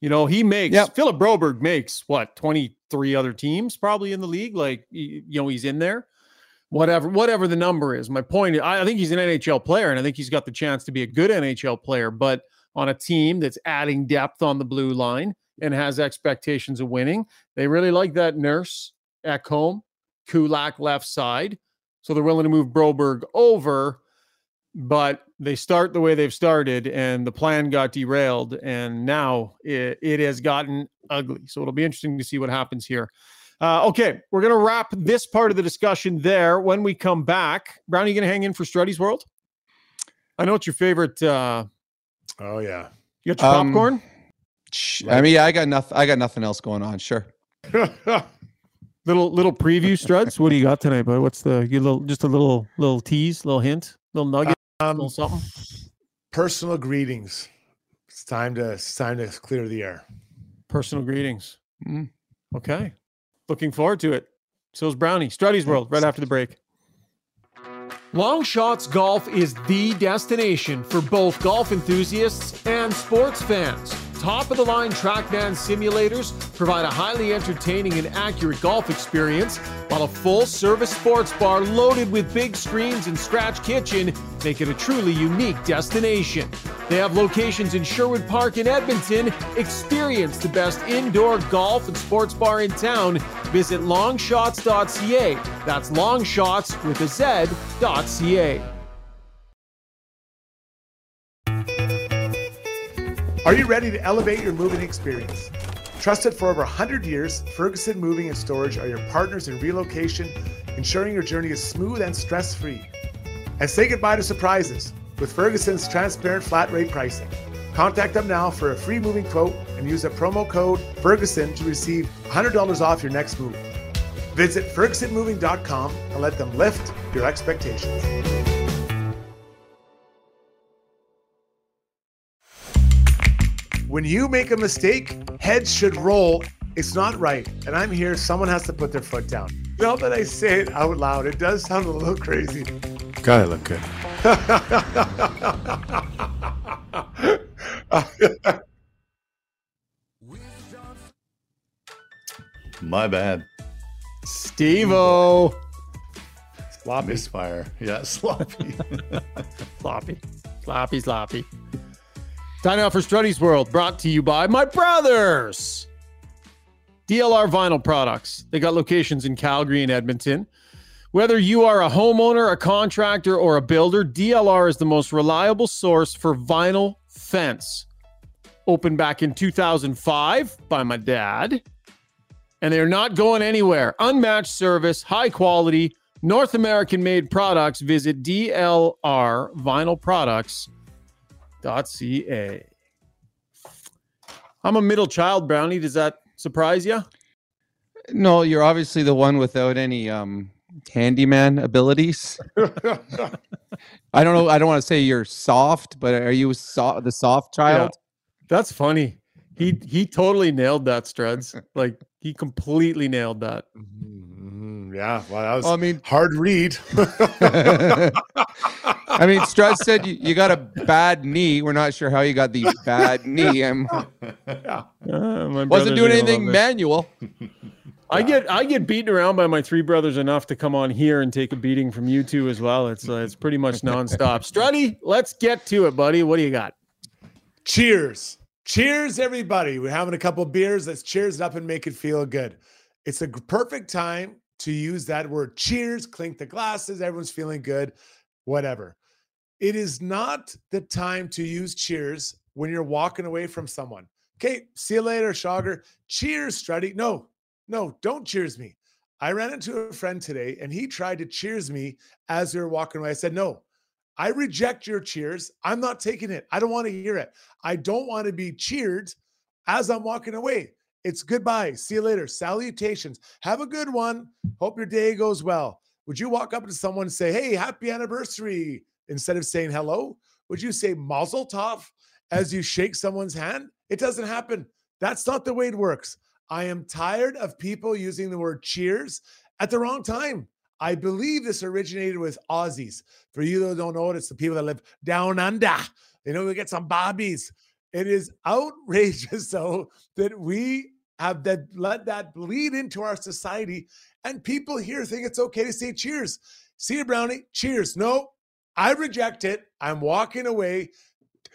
You know, he makes Yep. Philip Broberg makes what twenty three other teams probably in the league. Like you know, he's in there. Whatever, whatever the number is. My point, I I think he's an NHL player, and I think he's got the chance to be a good NHL player. But on a team that's adding depth on the blue line and has expectations of winning, they really like that nurse at home, Kulak left side. So they're willing to move Broberg over, but they start the way they've started, and the plan got derailed, and now it, it has gotten ugly. So it'll be interesting to see what happens here. Uh, okay, we're gonna wrap this part of the discussion there. When we come back, Brownie, you gonna hang in for Struddy's World? I know it's your favorite. Uh, Oh yeah. you got your Um, popcorn. Sh- I mean, yeah, I got nothing. I got nothing else going on. Sure. Little little preview, Struds. What do you got tonight, bud? What's the you little just a little little tease, little hint, little nugget, um, little something? personal greetings. It's time to it's time to clear the air. Personal greetings. Mm. Okay. Looking forward to it. So's Brownie. Struddy's World right after the break. Long Shots Golf is the destination for both golf enthusiasts and sports fans. Top of the line Trackman simulators provide a highly entertaining and accurate golf experience, while a full service sports bar loaded with big screens and scratch kitchen make it a truly unique destination. They have locations in Sherwood Park and Edmonton. Experience the best indoor golf and sports bar in town. Visit longshots.ca. That's longshots with a Z.ca. Are you ready to elevate your moving experience? Trusted for over 100 years, Ferguson Moving and Storage are your partners in relocation, ensuring your journey is smooth and stress free. And say goodbye to surprises with Ferguson's transparent flat rate pricing. Contact them now for a free moving quote and use a promo code Ferguson to receive $100 off your next move. Visit FergusonMoving.com and let them lift your expectations. When you make a mistake, heads should roll. It's not right. And I'm here, someone has to put their foot down. Now that I say it out loud, it does sound a little crazy. God, I look good. My bad. Steve-O. Sloppy. Misfire. Yeah, sloppy. Sloppy. Sloppy, sloppy. Time now for Struddy's World, brought to you by my brothers. DLR Vinyl Products. They got locations in Calgary and Edmonton. Whether you are a homeowner, a contractor, or a builder, DLR is the most reliable source for vinyl fence. Opened back in 2005 by my dad. And they're not going anywhere. Unmatched service, high quality, North American made products. Visit DLRvinylproducts.ca. I'm a middle child, Brownie. Does that surprise you? No, you're obviously the one without any um handyman abilities. I don't know. I don't want to say you're soft, but are you so- the soft child? That's funny. He he totally nailed that, Struds. like he completely nailed that. Mhm, yeah, well, that was Well, I mean, hard read. I mean, Strut said you, you got a bad knee. We're not sure how you got the bad knee. I'm, Uh, wasn't doing anything love it. manual. I get I get beaten around by my three brothers enough to come on here and take a beating from you two as well. It's uh, it's pretty much nonstop. Struddy, let's get to it, buddy. What do you got? cheers. Cheers, everybody. We're having a couple beers. Let's cheers it up and make it feel good. It's a perfect time to use that word cheers, clink the glasses. Everyone's feeling good, whatever. It is not the time to use cheers when you're walking away from someone. Okay, see you later, Shogger. Cheers, Struddy. No, no, don't cheers me. I ran into a friend today and he tried to cheers me as we were walking away. I said, no, I reject your cheers. I'm not taking it. I don't want to hear it. I don't want to be cheered as I'm walking away. It's goodbye. See you later. Salutations. Have a good one. Hope your day goes well. Would you walk up to someone and say, Hey, happy anniversary? Instead of saying hello, would you say Mazel Tov as you shake someone's hand? It doesn't happen. That's not the way it works. I am tired of people using the word cheers at the wrong time. I believe this originated with Aussies. For you that don't know it, it's the people that live down under. They know we get some bobbies. It is outrageous, though, that we have that let that bleed into our society, and people here think it's okay to say cheers. See you, Brownie. Cheers. No, I reject it. I'm walking away.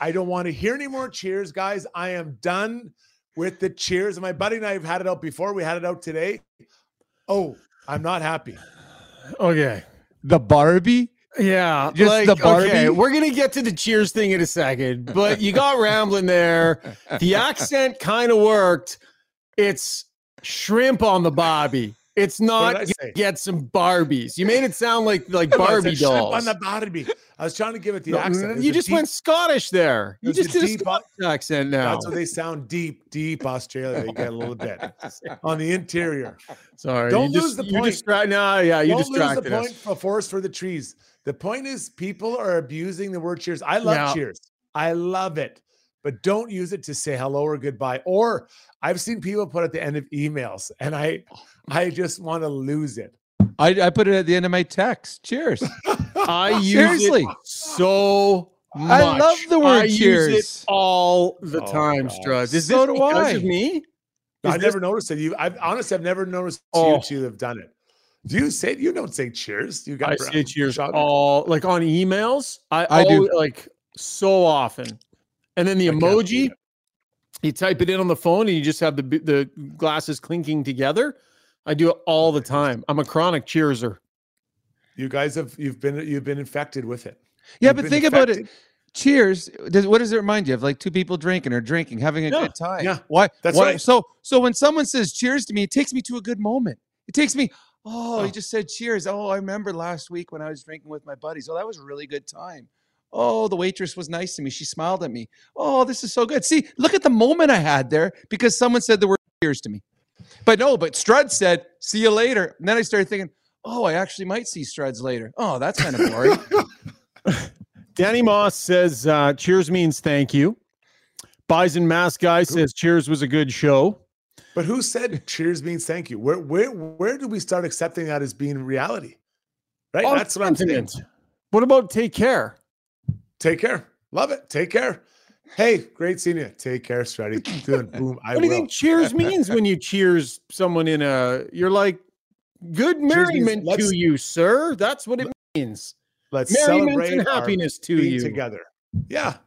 I don't want to hear any more cheers, guys. I am done with the cheers. And my buddy and I have had it out before. We had it out today. Oh, I'm not happy. Okay. The Barbie? Yeah, Just like, the Barbie? Okay, we're gonna get to the Cheers thing in a second, but you got rambling there. The accent kind of worked. It's shrimp on the Bobby. It's not did I you say? get some Barbies. You made it sound like like No, I said Barbie shrimp dolls. on the Barbie. I was trying to give it the No, accent. It's you just deep- went Scottish there. You There's a just did a Scottish accent now. That's what they sound deep, deep Australia. You get a little bit on the interior. Sorry, Don't lose just, the point. Distra- no, yeah, you Don't lose the distracted point us. for forest for the trees. The point is, people are abusing the word cheers. I love cheers. I love it, but don't use it to say hello or goodbye. Or I've seen people put at the end of emails, and I, oh I just want to lose it. I, I put it at the end of my text. Cheers. I use Seriously. it so I love the word I use cheers. it all the Oh, time, God. Struds. Is So this do because I. of me? I Is this- never noticed it. You, I've honestly, I've never noticed Oh. you two have done it. Do you say you don't say cheers? You got I say cheers shot- all like on emails. I, I do. like so often. And then the I emoji, you type it in on the phone and you just have the the glasses clinking together. I do it all the time. I'm a chronic cheerser. You guys have you've been you've been infected with it. Yeah, You've but been think about it. Cheers. Does, what does it remind you of? Like two people drinking or drinking, having a Yeah, good time. yeah, Why? that's why- right. So, so when someone says cheers to me, it takes me to a good moment. It takes me. Oh, Oh. he just said cheers. Oh, I remember last week when I was drinking with my buddies. Oh, that was a really good time. Oh, the waitress was nice to me. She smiled at me. Oh, this is so good. See, look at the moment I had there because someone said the word cheers to me. But no, but Strud said, see you later. And then I started thinking, oh, I actually might see Struds later. Oh, that's kind of boring. Danny Moss says uh, cheers means thank you. Bison Mask Guy says cheers was a good show. But who said cheers means thank you? Where where where do we start accepting that as being reality? Right? On That's what I'm saying. What about take care? Take care. Love it. Take care. Hey, great seeing you. Take care, Struddy. Doing boom. I what do you will. think cheers means when you cheers someone in a you're like good merriment let's- to you, sir. That's what it means. Let's Merriment celebrate and our happiness to being you. together. Yeah.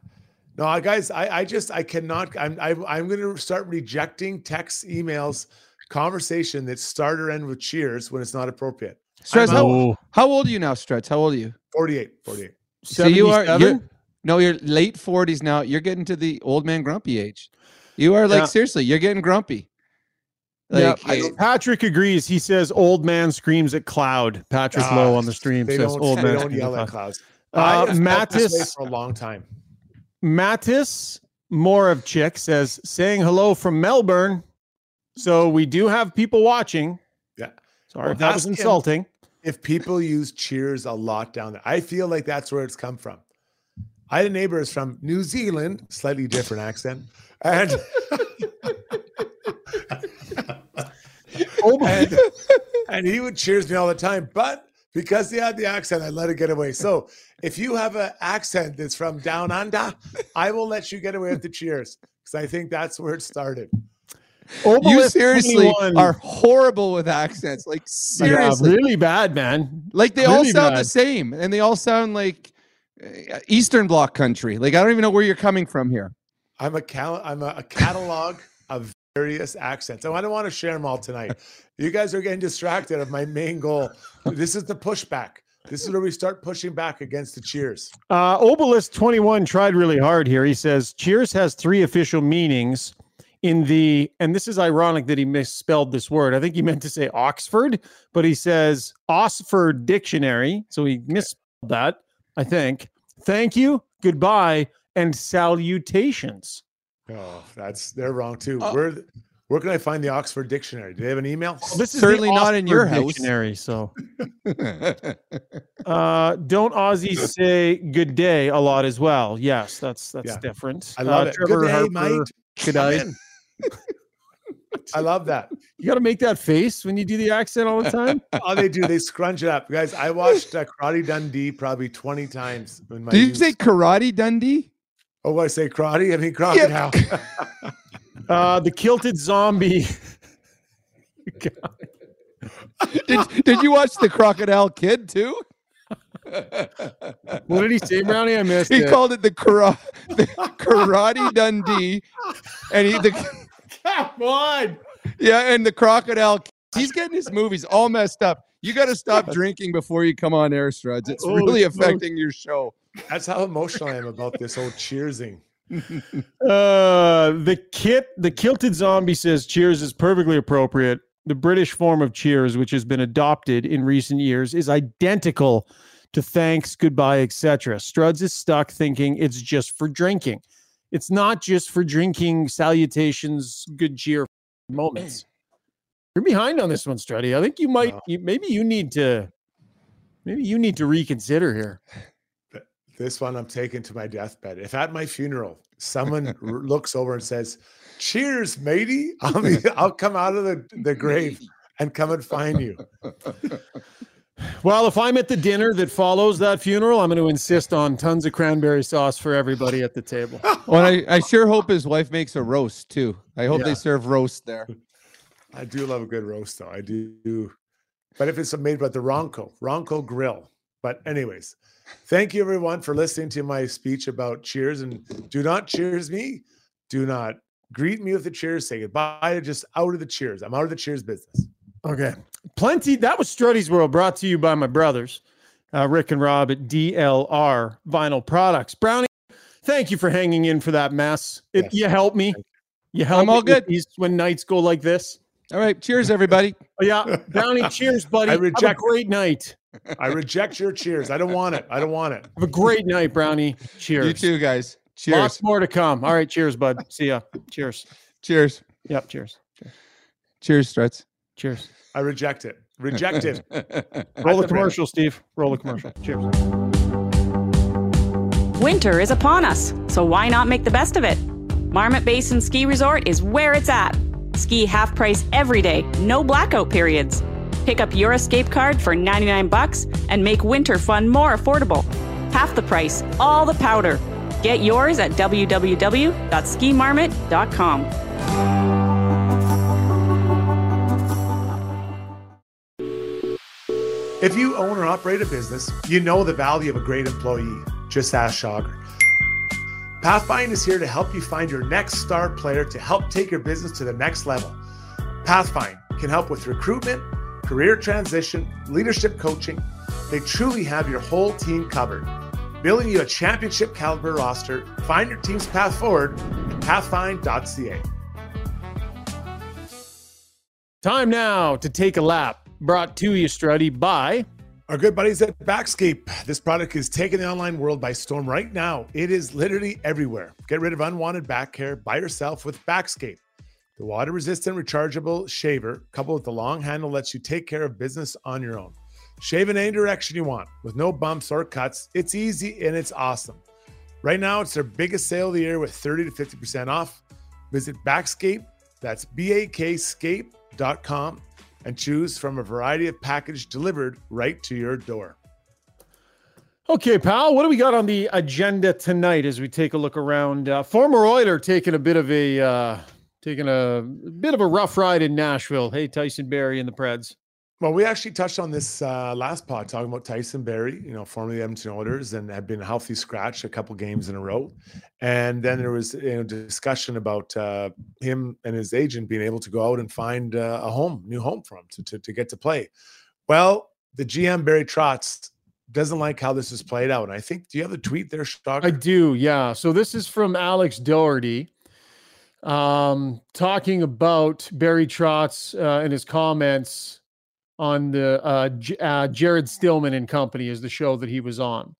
No, I- guys, I, I just I cannot. I'm I, I'm going to start rejecting texts, emails, conversation that start or end with cheers when it's not appropriate. Struds, how, how old are you now, Struds? How old are you? 48, 48. So you are you're, no, you're late forties now. You're getting to the old man grumpy age. You are like Yeah. seriously, you're getting grumpy. yeah, Like eh, Patrick agrees. He says old man screams at cloud. Patrick Ah, Lowe on the stream They says don't, old they man don't yell at at cloud. clouds. Uh, I have felt this way Mattis- for a long time. Mattis more of chick says saying hello from Melbourne. So we do have people watching. Yeah. Sorry Well, if that was insulting. him. If people use cheers a lot down there, I feel like that's where it's come from. I had a neighbor who's from New Zealand, slightly different accent, and Oh, and, and he would cheers me all the time. But because he had the accent, I let it get away. So if you have an accent that's from down under, I will let you get away with the cheers because I think that's where it started. You seriously 21. are horrible with accents. Like Yeah, seriously. really bad, man. Like they all really sound the same and they all sound like uh, Eastern Bloc country. Like I don't even know where you're coming from here. I'm a cal- I'm a, a catalog of various accents. And I don't want to share them all tonight. You guys are getting distracted of my main goal. This is the pushback. This is where we start pushing back against the cheers. Uh, Obelisk 21 tried really hard here. He says Cheers has three official meanings in the, and this is ironic that he misspelled this word. I think he meant to say Oxford, but he says Oxford Dictionary. So he misspelled that, I think. Thank you, goodbye, and salutations. Oh, that's they're wrong too. Uh, where where can I find the Oxford Dictionary? Do they have an email? This is Certainly not in your Oxford house. Dictionary. So uh, don't Aussies say good day a lot as well? Yes, that's that's Yeah. different. I love Uh, it. Trevor Good day, Harper, mate. Good I'm day. in. I love that. You got to make that face when you do the accent all the time. All they do, they scrunch it up, guys. I watched uh, Karate Dundee probably twenty times. In my Did you youth. say karate Dundee? Oh, what I say, karate? I mean crocodile. Uh, the kilted zombie. Did, did you watch the Crocodile Kid too? what did he say, Brownie? I missed He it. called it the, kara- the Karate Dundee, and he the Come on. yeah, and the crocodile. He's getting his movies all messed up. You got to stop drinking before you come on air, Struds. It's Oh, really no. affecting your show. That's how emotional I am about this whole cheersing. Uh, the kit, the kilted zombie says cheers is perfectly appropriate. The British form of cheers, which has been adopted in recent years, is identical to thanks, goodbye, etc. Struds is stuck thinking it's just for drinking. It's not just for drinking salutations, good cheer moments. You're behind on this one, Struddy. I think you might, No. you, maybe you need to, maybe you need to reconsider here. This one I'm taking to my deathbed. If at my funeral someone looks over and says, "Cheers, matey," I'll be, I'll come out of the, the grave and come and find you. Well, if I'm at the dinner that follows that funeral, I'm going to insist on tons of cranberry sauce for everybody at the table. Well, I, I sure hope his wife makes a roast too. I hope Yeah. they serve roast there. I do love a good roast, though. I do. But if it's made by the Ronco, Ronco Grill. But, anyways, thank you everyone for listening to my speech about cheers. And do not cheers me. Do not greet me with the cheers. Say goodbye. Just out of the cheers. I'm out of the cheers business. Okay. Plenty. That was Struddy's World brought to you by my brothers, uh, Rick and Rob at DLR Vinyl Products. Brownie, thank you for hanging in for that mess. It, Yes. You helped me. You helped I'm all me good. these when nights go like this. All right. Cheers, everybody. Oh, yeah. Brownie, cheers, buddy. I Have a reject- great night. I reject your cheers. I don't want it. I don't want it. Have a great night, Brownie. Cheers. You too, guys. Cheers. Lots more to come. All right. Cheers, bud. See ya. Cheers. Cheers. Yep. Cheers. Cheers, Struds. Cheers. I reject it. Reject it. Roll the the commercial, Steve. Roll the commercial. Cheers. Winter is upon us, so why not make the best of it? Marmot Basin Ski Resort is where it's at. Ski half price every day, no blackout periods. Pick up your escape card for 99 bucks and make winter fun more affordable. Half the price, all the powder. Get yours at www.skimarmot.com. If you own or operate a business, you know the value of a great employee. Just ask Shogger. Pathfind is here to help you find your next star player to help take your business to the next level. Pathfind can help with recruitment, career transition, leadership coaching. They truly have your whole team covered. Building you a championship caliber roster, find your team's path forward at pathfind.ca. Time now to take a lap. Brought to you, Struddy, by Our good buddies at Backscape. This product is taking the online world by storm right now. It is literally everywhere. Get rid of unwanted back hair by yourself with Backscape. The water resistant rechargeable shaver, coupled with the long handle, lets you take care of business on your own. Shave in any direction you want with no bumps or cuts. It's easy and it's awesome. Right now, it's their biggest sale of the year with 30 to 50% off. Visit Backscape, that's B A K scape.com, and choose from a variety of package delivered right to your door. Okay, pal, what do we got on the agenda tonight as we take a look around? Uh, former Oiler taking a bit of a uh, taking a, bit of a rough ride in Nashville. Hey, Tyson Barrie and the Preds. Well, we actually touched on this uh, last pod talking about Tyson Barrie, you know, formerly Edmonton Oilers, and had been a healthy scratch a couple games in a row. And then there was you know discussion about uh, him and his agent being able to go out and find uh, a home, new home for him to, to to get to play. Well, the GM Barry Trotz doesn't like how this is played out. And I think, do you have the tweet there, Stock? I do, yeah. So this is from Alex Doherty, um, talking about Barry Trotz uh, and his comments on the uh, J- uh, Jared Stillman and Company is the show that he was on.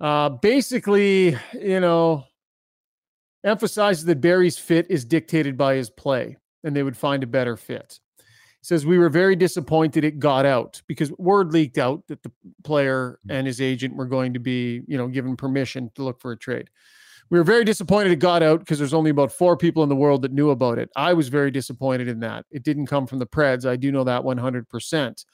Uh, basically, you know, emphasizes that Barrie's fit is dictated by his play, and they would find a better fit. Says we were very disappointed it got out because word leaked out that the player and his agent were going to be, you know, given permission to look for a trade. We were very disappointed it got out because there's only about four people in the world that knew about it. I was very disappointed in that. It didn't come from the Preds. I do know that 100%.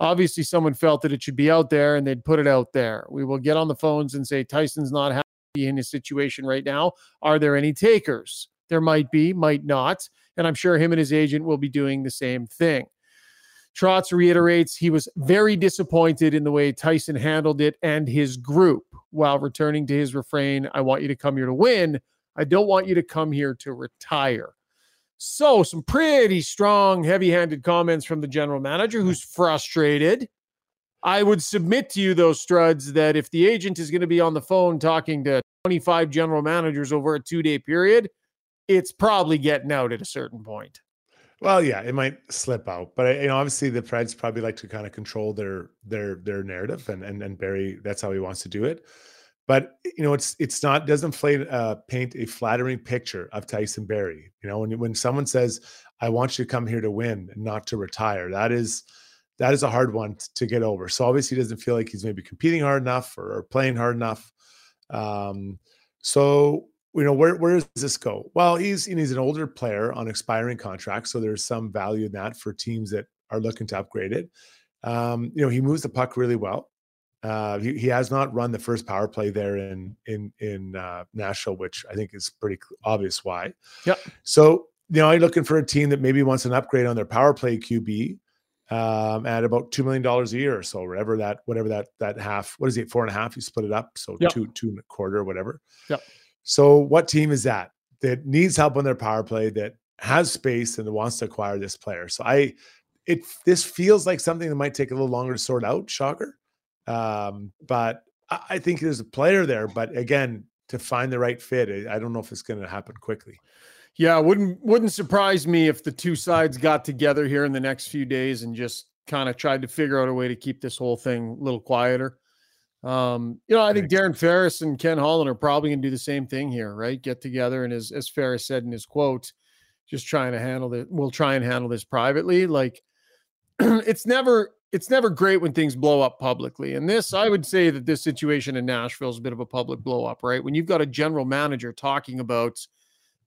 Obviously, someone felt that it should be out there and they'd put it out there. We will get on the phones and say, Tyson's not happy in his situation right now. Are there any takers? There might be, might not. And I'm sure him and his agent will be doing the same thing. Trotz reiterates he was very disappointed in the way Tyson handled it and his group while returning to his refrain I want you to come here to win. I don't want you to come here to retire. So, some pretty strong, heavy handed comments from the general manager who's frustrated. I would submit to you, those Struds, that if the agent is going to be on the phone talking to 25 general managers over a two day period, it's probably getting out at a certain point. Well, yeah, it might slip out, but you know, obviously the Preds probably like to kind of control their their their narrative, and and and Barry, that's how he wants to do it. But you know, it's it's not doesn't play, uh, paint a flattering picture of Tyson Barrie. You know, when when someone says, "I want you to come here to win, not to retire," that is that is a hard one to get over. So obviously, he doesn't feel like he's maybe competing hard enough or, or playing hard enough. Um, so you know, where where does this go? Well, he's he's an older player on expiring contracts, so there's some value in that for teams that are looking to upgrade it. Um, you know, he moves the puck really well. Uh, he, he has not run the first power play there in in in uh, Nashville, which I think is pretty obvious why. Yep. So you know, I'm looking for a team that maybe wants an upgrade on their power play QB um, at about two million dollars a year or so, whatever that whatever that that half. What is it? Four and a half. You split it up, so Yep. two two and a quarter, or whatever. Yep. So what team is that that needs help on their power play that has space and wants to acquire this player? So I, it this feels like something that might take a little longer to sort out. Shogger, um, but I, I think there's a player there. But again, to find the right fit, I I don't know if it's going to happen quickly. Yeah, wouldn't wouldn't surprise me if the two sides got together here in the next few days and just kind of tried to figure out a way to keep this whole thing a little quieter. Um, you know, I think Darren Ferris and Ken Holland are probably going to do the same thing here, right? Get together and as as Ferris said in his quote, just trying to handle it. We'll try and handle this privately. Like it's never it's never great when things blow up publicly. And this, I would say that this situation in Nashville is a bit of a public blow up, right? When you've got a general manager talking about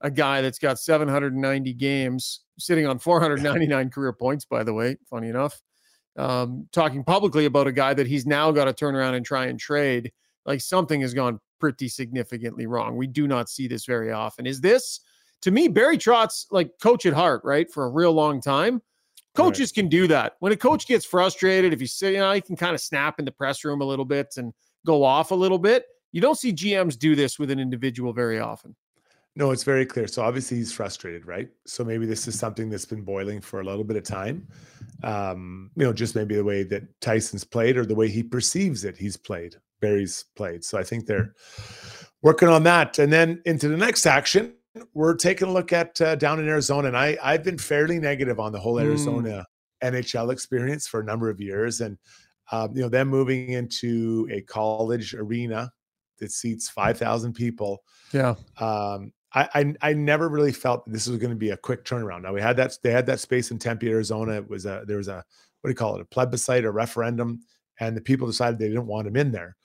a guy that's got 790 games, sitting on 499 career points, by the way, funny enough, um, talking publicly about a guy that he's now got to turn around and try and trade, like something has gone pretty significantly wrong. We do not see this very often. Is this, to me, Barry Trotz, like coach at heart, right, for a real long time? Coaches can do that. When a coach gets frustrated, if you say, you know, he can kind of snap in the press room a little bit and go off a little bit. You don't see GMs do this with an individual very often. No, it's very clear. So obviously he's frustrated, right? So maybe this is something that's been boiling for a little bit of time. Um, you know, just maybe the way that Tyson's played or the way he perceives it, he's played. Barry's played. So I think they're working on that. And then into the next action, we're taking a look at uh, down in Arizona. And I I've been fairly negative on the whole Mm. Arizona NHL experience for a number of years, and um, you know them moving into a college arena that seats five thousand people Yeah. um, I, I I never really felt this was going to be a quick turnaround. Now we had that they had that space in Tempe, Arizona. It was a there was a what do you call it a plebiscite, a referendum, and the people decided they didn't want him in there.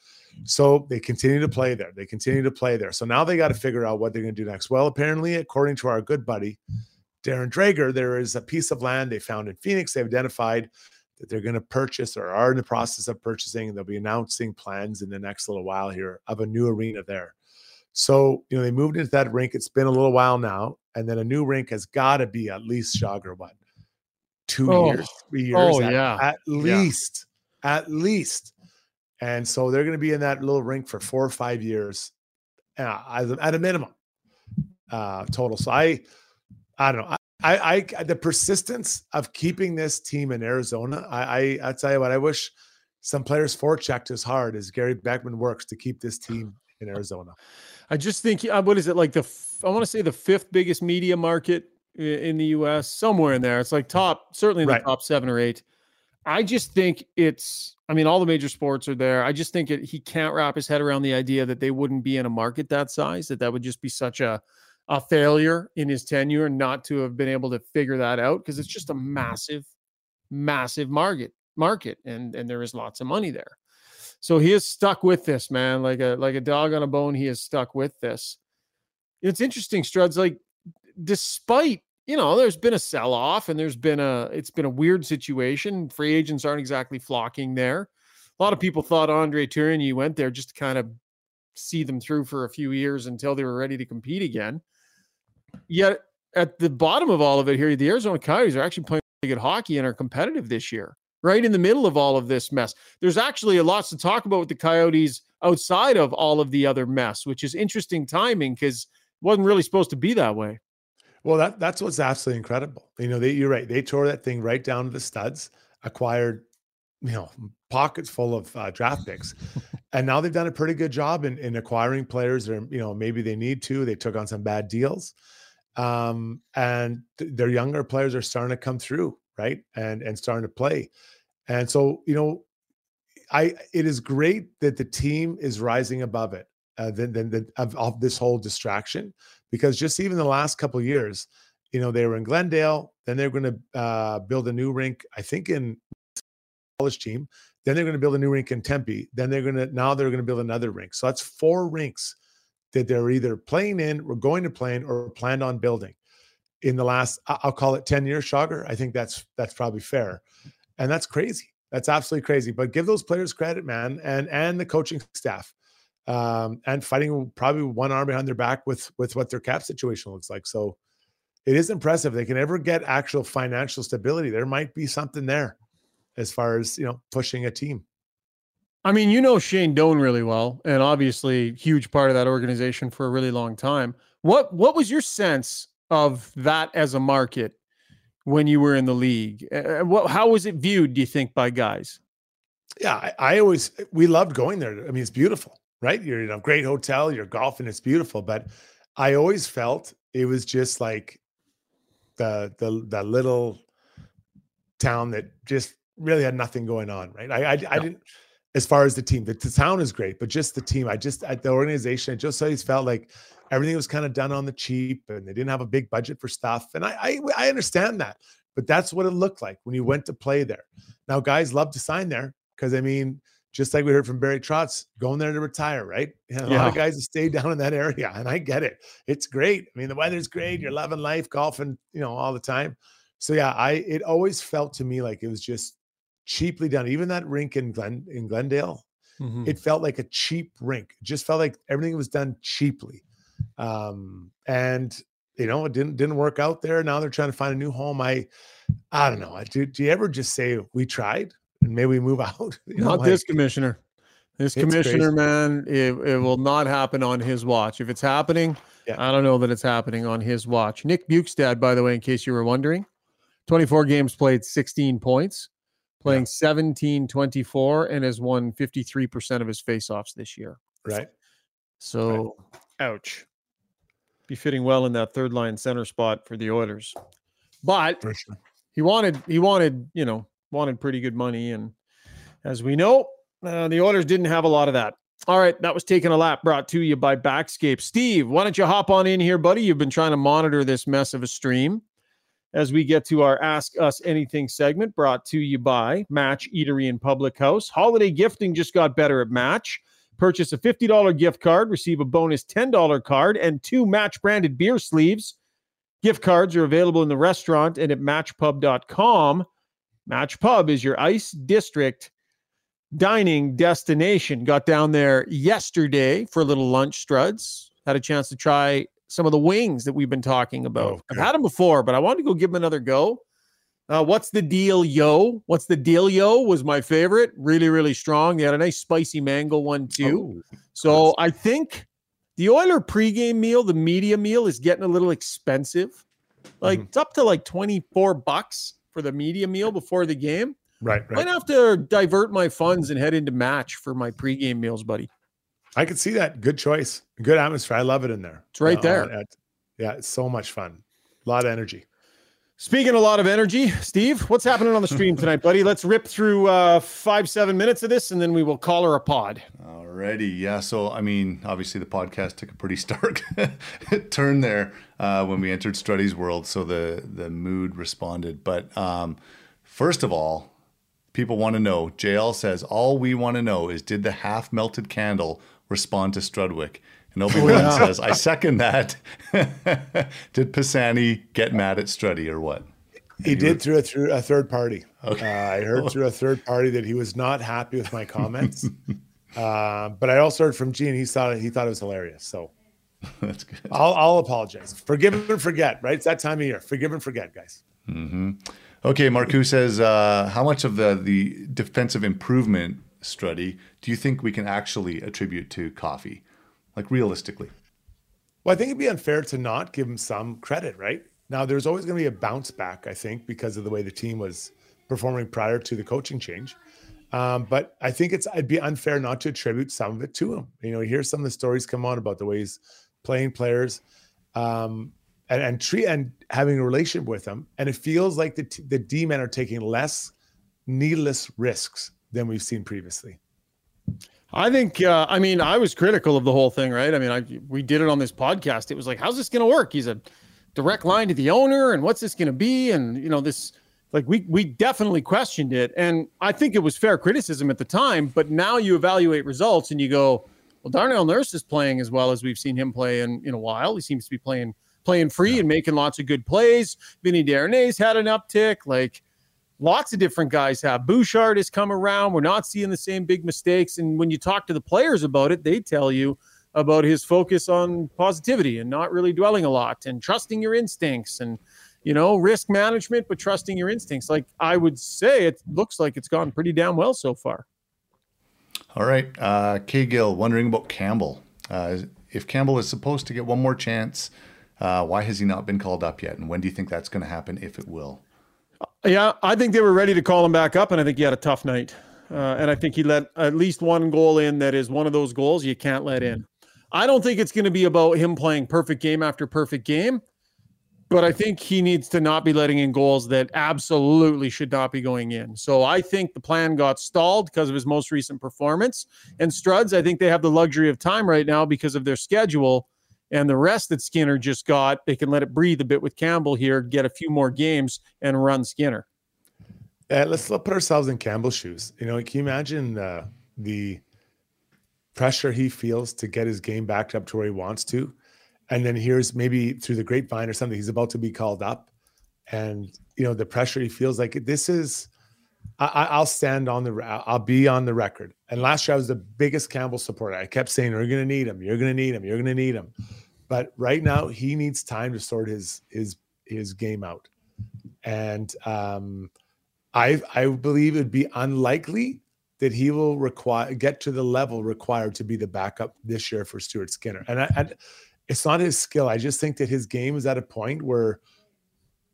So they continue to mm-hmm. play there. They continue to play there. So now they got to figure out what they're going to do next. Well, apparently, according to our good buddy Darren Dreger, there is a piece of land they found in Phoenix. They've identified that they're going to purchase or are in the process of purchasing. And they'll be announcing plans in the next little while here of a new arena there. So, you know, they moved into that rink. It's been a little while now. And then a new rink has got to be at least Shogger, what? Two Oh. years, three years. Oh, at, yeah. At least. At least. And so they're going to be in that little rink for four or five years uh, at a minimum uh, total. So I, I don't know. I, I, I, the persistence of keeping this team in Arizona, I, I, I tell you what, I wish some players forechecked as hard as Gary Bettman works to keep this team in Arizona. I just think, uh, what is it like the, I want to say the fifth biggest media market in the US, somewhere in there. It's like top, certainly in Right. the top seven or eight. I just think it's, I mean, all the major sports are there. I just think it, he can't wrap his head around the idea that they wouldn't be in a market that size, that that would just be such a, a failure in his tenure not to have been able to figure that out because it's just a massive, massive market market and and there is lots of money there. So he is stuck with this man like a like a dog on a bone. He is stuck with this. It's interesting, Struds. Like, despite you know, there's been a sell off and there's been a it's been a weird situation. Free agents aren't exactly flocking there. A lot of people thought Andre Tourigny went there just to kind of see them through for a few years until they were ready to compete again. Yet at the bottom of all of it here, the Arizona Coyotes are actually playing good hockey and are competitive this year, right in the middle of all of this mess. There's actually a lot to talk about with the Coyotes outside of all of the other mess, which is interesting timing because it wasn't really supposed to be that way. Well, that that's what's absolutely incredible. You know, they, you're right. They tore that thing right down to the studs, acquired, you know, pockets full of uh, draft picks, and now they've done a pretty good job in, in acquiring players. Or you know, maybe they need to. They took on some bad deals, um, and th- their younger players are starting to come through, right, and and starting to play. And so, you know, I it is great that the team is rising above it. Uh, than, than, of, of this whole distraction because just even the last couple years, you know, they were in Glendale, then they're going to uh, build a new rink, I think in college team. Then they're going to build a new rink in Tempe. Then they're going to now they're going to build another rink. So that's four rinks that they're either playing in, or going to play in, or planned on building in the last. I'll call it ten years, Shogger. I think that's that's probably fair, and that's crazy. That's absolutely crazy. But give those players credit, man, and and the coaching staff, um, and fighting probably one arm behind their back with with what their cap situation looks like. So it is impressive. They can ever get actual financial stability. There might be something there as far as you know pushing a team. I mean, you know Shane Doan really well, and obviously huge part of that organization for a really long time. What what was your sense of that as a market when you were in the league? Uh, what how was it viewed? Do you think by guys? Yeah, I, I always we loved going there. I mean, it's beautiful, right? You're in a great hotel, you're golfing, it's beautiful. But I always felt it was just like the the the little town that just really had nothing going on, right? I I, I didn't as far as the team. The, the town is great, but just the team. I just at the organization, I just always felt like everything was kind of done on the cheap, and they didn't have a big budget for stuff. And I I, I understand that, but that's what it looked like when you went to play there. Now, guys love to sign there because I mean, just like we heard from Barry Trotz, going there to retire, right? And a lot of guys have stayed down in that area, and I get it. It's great. I mean, the weather's great. You're loving life, golfing, you know, all the time. So yeah, I it always felt to me like it was just cheaply done. Even that rink in Glen in Glendale, Mm-hmm. it felt like a cheap rink. It just felt like everything was done cheaply. Um, and you know, it didn't didn't work out there. Now they're trying to find a new home. I I don't know. I- Do, do you ever just say we tried and maybe we move out? You know, Not this commissioner. This commissioner, crazy. man, it, it will not happen on his watch. If it's happening, Yeah. I don't know that it's happening on his watch. Nick Bjugstad, by the way, in case you were wondering, 24 games played, 16 points, playing 17 24, and has won 53% of his faceoffs this year. right. So, ouch. Be fitting well in that third line center spot for the Oilers. But sure. he wanted he wanted you know wanted pretty good money and as we know uh, the oilers didn't have a lot of that. All right that was taking a lap brought to you by backscape. Steve why don't you hop on in here buddy? You've been trying to monitor this mess of a stream. As we get to our ask us anything segment brought to you by match eatery and public house. Holiday gifting just got better at match purchase a $50 gift card receive a bonus $10 card and two match branded beer sleeves Gift cards are available in the restaurant and at matchpub.com. Match Pub is your ice district dining destination. Got down there yesterday for a little lunch struds. Had a chance to try some of the wings that we've been talking about. Oh, I've had them before, but I wanted to go give them another go. Uh, what's the deal, yo? What's the deal, yo? Was my favorite. Really, really strong. They had a nice spicy mango one too. Oh, So I think the Oiler pregame meal, the media meal, is getting a little expensive. Like Mhm. it's up to like 24 bucks for the media meal before the game. right, right. Might have to divert my funds and head into match for my pregame meals, buddy. I could see that. Good choice. Good atmosphere. I love it in there. It's right Uh, there. at- yeah, it's so much fun. A lot of energy. Speaking a lot of energy, Steve, what's happening on the stream tonight, buddy? Let's rip through uh, five, seven minutes of this, and then we will call her a pod. Alrighty, yeah. So I mean, obviously the podcast took a pretty stark turn there uh, when we entered Struddy's world, so the the mood responded. But um, first of all, people want to know. JL says all we want to know is did the half melted candle respond to Strudwick? And Obi Wan says, I second that. did Pisani get mad at Struddy or what? He did through a through a third party. Uh, I heard through a third party that he was not happy with my comments. uh, but I also heard from Gene. He thought he thought it was hilarious. So That's good. I'll I'll apologize. Forgive and forget. Right? It's that time of year. Forgive and forget, guys. Okay, Marcu says, uh, how much of the, the defensive improvement, Struddy, do you think we can actually attribute to coffee? Like realistically? Well, I think it'd be unfair to not give him some credit, right? Now, there's always going to be a bounce back, I think, because of the way the team was performing prior to the coaching change. Um, but I think it's it'd be unfair not to attribute some of it to him. You know, hear some of the stories come on about the way he's playing players, um, and and treat and having a relationship with them, and it feels like the t- the D men are taking less needless risks than we've seen previously. I think. Uh, I mean, I was critical of the whole thing, right? I mean, I we did it on this podcast. It was like, how's this going to work? He's a direct line to the owner, and what's this going to be? And you know, this like we we definitely questioned it, and I think it was fair criticism at the time. But now you evaluate results, and you go, well, Darnell Nurse is playing as well as we've seen him play in in a while. He seems to be playing playing free and making lots of good plays. Vinny Desharnais's had an uptick. Like lots of different guys have. Bouchard has come around. We're not seeing the same big mistakes. And when you talk to the players about it, they tell you about his focus on positivity and not really dwelling a lot and trusting your instincts and you know risk management but trusting your instincts like i would say it looks like it's gone pretty damn well so far All right. Uh, K Gill wondering about Campbell. Uh, if Campbell is supposed to get one more chance, uh, why has he not been called up yet? And when do you think that's going to happen, if it will? Yeah, I think they were ready to call him back up, and I think he had a tough night. Uh, and I think he let at least one goal in that is one of those goals you can't let in. I don't think it's going to be about him playing perfect game after perfect game, but I think he needs to not be letting in goals that absolutely should not be going in. So I think the plan got stalled because of his most recent performance. And Struds, I think they have the luxury of time right now because of their schedule and the rest that Skinner just got. They can let it breathe a bit with Campbell here, get a few more games, and run Skinner. Uh, let's let- put ourselves in Campbell's shoes. You know, can you imagine uh, the pressure he feels to get his game backed up to where he wants to? And then here's maybe through the grapevine or something, he's about to be called up. And, you know, the pressure he feels like this is, I, I- I'll stand on the, I'll be on the record. And last year I was the biggest Campbell supporter. I kept saying, you're going to need him. You're going to need him. You're going to need him. But right now he needs time to sort his, his, his game out. And, um, I I believe it would be unlikely that he will require get to the level required to be the backup this year for Stuart Skinner. And I, I, it's not his skill. I just think that his game is at a point where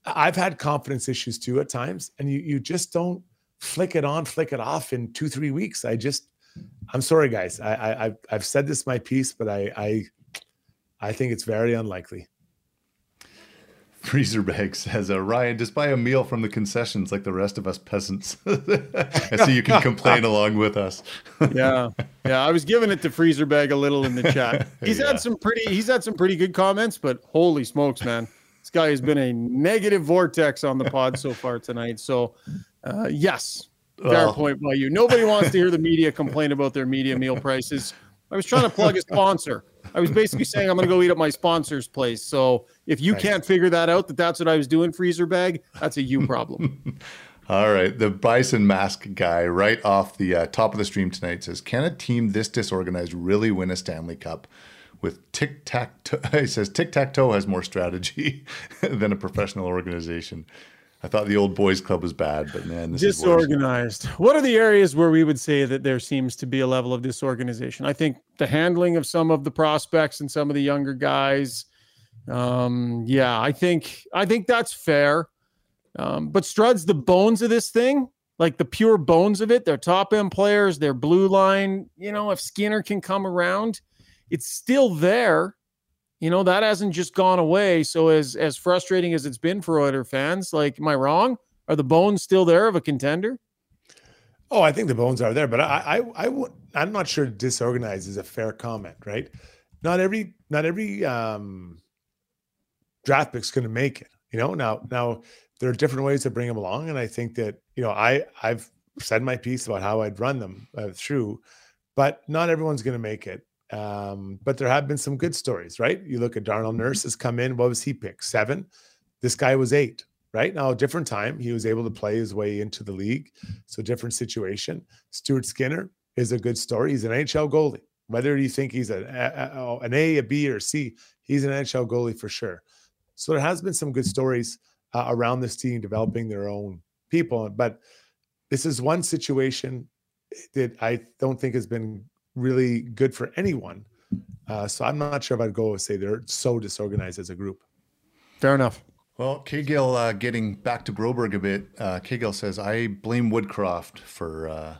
I've had confidence issues too at times, and you you just don't flick it on, flick it off in two three weeks. I just I'm sorry, guys. I, I I've- I've said this my piece, but I I I think it's very unlikely. Freezer Bag says, uh, Ryan, just buy a meal from the concessions like the rest of us peasants. and so you can complain along with us. yeah, yeah. I was giving it to Freezer Bag a little in the chat. He's Yeah. had some pretty. He's had some pretty good comments, but holy smokes, man, this guy has been a negative vortex on the pod so far tonight. So, uh, yes, fair Well- point by you. Nobody wants to hear the media complain about their media meal prices. I was trying to plug a sponsor. I was basically saying I'm going to go eat at my sponsor's place. So if you can't figure that out, that that's what I was doing, Freezer Bag, that's a you problem. All right. The Bison Mask guy, right off the uh, top of the stream tonight, says, Can a team this disorganized really win a Stanley Cup? With tic tac toe, he says, tic tac toe has more strategy than a professional organization. I thought the old boys club was bad, but man, this is disorganized. What are the areas where we would say that there seems to be a level of disorganization? I think the handling of some of the prospects and some of the younger guys. Um, yeah, I think I think that's fair. Um, but Strud's the bones of this thing, like the pure bones of it. They're top end players. They're blue line. You know, if Skinner can come around, it's still there. You know that hasn't just gone away. So as as frustrating as it's been for Oiler fans, like, am I wrong? Are the bones still there of a contender? Oh, I think the bones are there, but I, I, I would, I'm not sure disorganized is a fair comment, right? Not every, not every um, draft pick's going to make it. You know, now, now there are different ways to bring them along, and I think that you know, I, I've said my piece about how I'd run them uh, through, but not everyone's going to make it. Um, but there have been some good stories, right? You look at Darnell Nurse has come in. What was he picked? Seven. This guy was eight. Right now, different time. He was able to play his way into the league. So different situation. Stuart Skinner is a good story. He's an NHL goalie. Whether you think he's a, a- a- an A, a B, or C, he's an NHL goalie for sure. So there has been some good stories uh, around this team developing their own people. But this is one situation that I don't think has been really good for anyone. Uh, so I'm not sure if I'd go and say they're so disorganized as a group. Fair enough. Well, Kegel, uh, getting back to Broberg a bit, uh, Kegel says, I blame Woodcroft for, uh,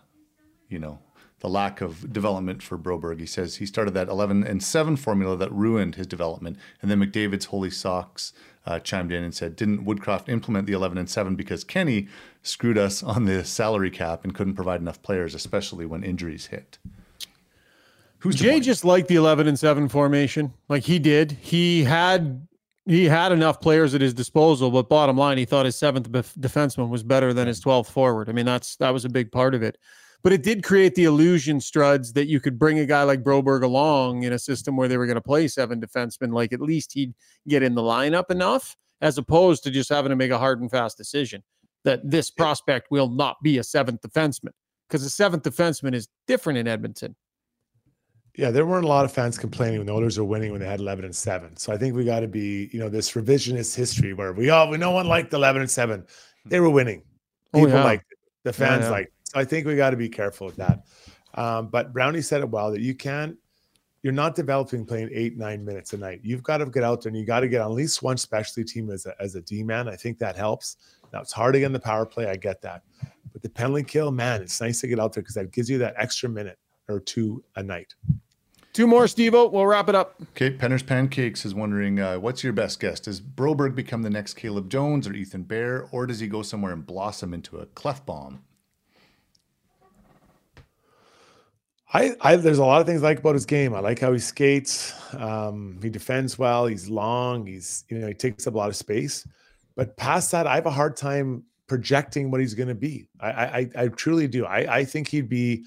you know, the lack of development for Broberg. He says he started that 11 and 7 formula that ruined his development. And then McDavid's Holy Socks uh, chimed in and said, Didn't Woodcroft implement the 11 and 7 because Kenny screwed us on the salary cap and couldn't provide enough players, especially when injuries hit? Who's Jay just liked the 11 and 7 formation. Like he did. He had he had enough players at his disposal, but bottom line, he thought his seventh bef- defenseman was better than his 12th forward. I mean, that's that was a big part of it. But it did create the illusion, Struds, that you could bring a guy like Broberg along in a system where they were going to play seven defensemen. Like at least he'd get in the lineup enough, as opposed to just having to make a hard and fast decision. that this prospect will not be a seventh defenseman because a seventh defenseman is different in Edmonton. Yeah, there weren't a lot of fans complaining when the Oilers were winning when they had 11 and 7. So I think we got to be, you know, this revisionist history where we all, we no one liked 11 and 7. They were winning. Oh, People yeah. liked it. The fans yeah. liked it. So I think we got to be careful with that. Um, but Brownie said it well that you can't, you're not developing playing eight, nine minutes a night. You've got to get out there and you got to get on at least one specialty team as a, as a D man. I think that helps. Now it's hard again the power play. I get that. But the penalty kill, man, it's nice to get out there because that gives you that extra minute or two a night. Two more, Steve We'll wrap it up. Okay, Penner's Pancakes is wondering uh, what's your best guess? Does Broberg become the next Caleb Jones or Ethan Bear, or does he go somewhere and blossom into a cleft bomb? I, I there's a lot of things I like about his game. I like how he skates. Um, he defends well. He's long. He's you know he takes up a lot of space. But past that, I have a hard time projecting what he's going to be. I, I I truly do. I I think he'd be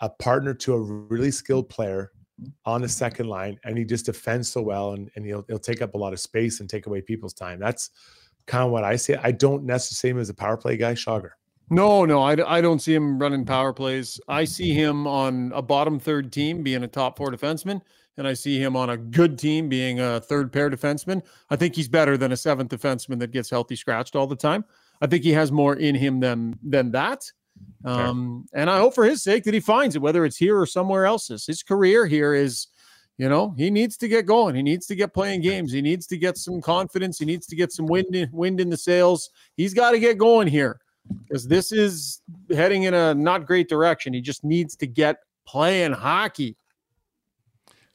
a partner to a really skilled player on the second line, and he just defends so well, and and he'll he'll take up a lot of space and take away people's time. That's kind of what I say. I don't necessarily see him as a power play guy, Shogger. No, no, I, I don't see him running power plays. I see him on a bottom third team being a top four defenseman, and I see him on a good team being a third pair defenseman. I think he's better than a seventh defenseman that gets healthy scratched all the time. I think he has more in him than than that. Um, and I hope for his sake that he finds it, whether it's here or somewhere else. His career here is, you know, he needs to get going. He needs to get playing games. He needs to get some confidence. He needs to get some wind in, wind in the sails. He's got to get going here because this is heading in a not great direction. He just needs to get playing hockey.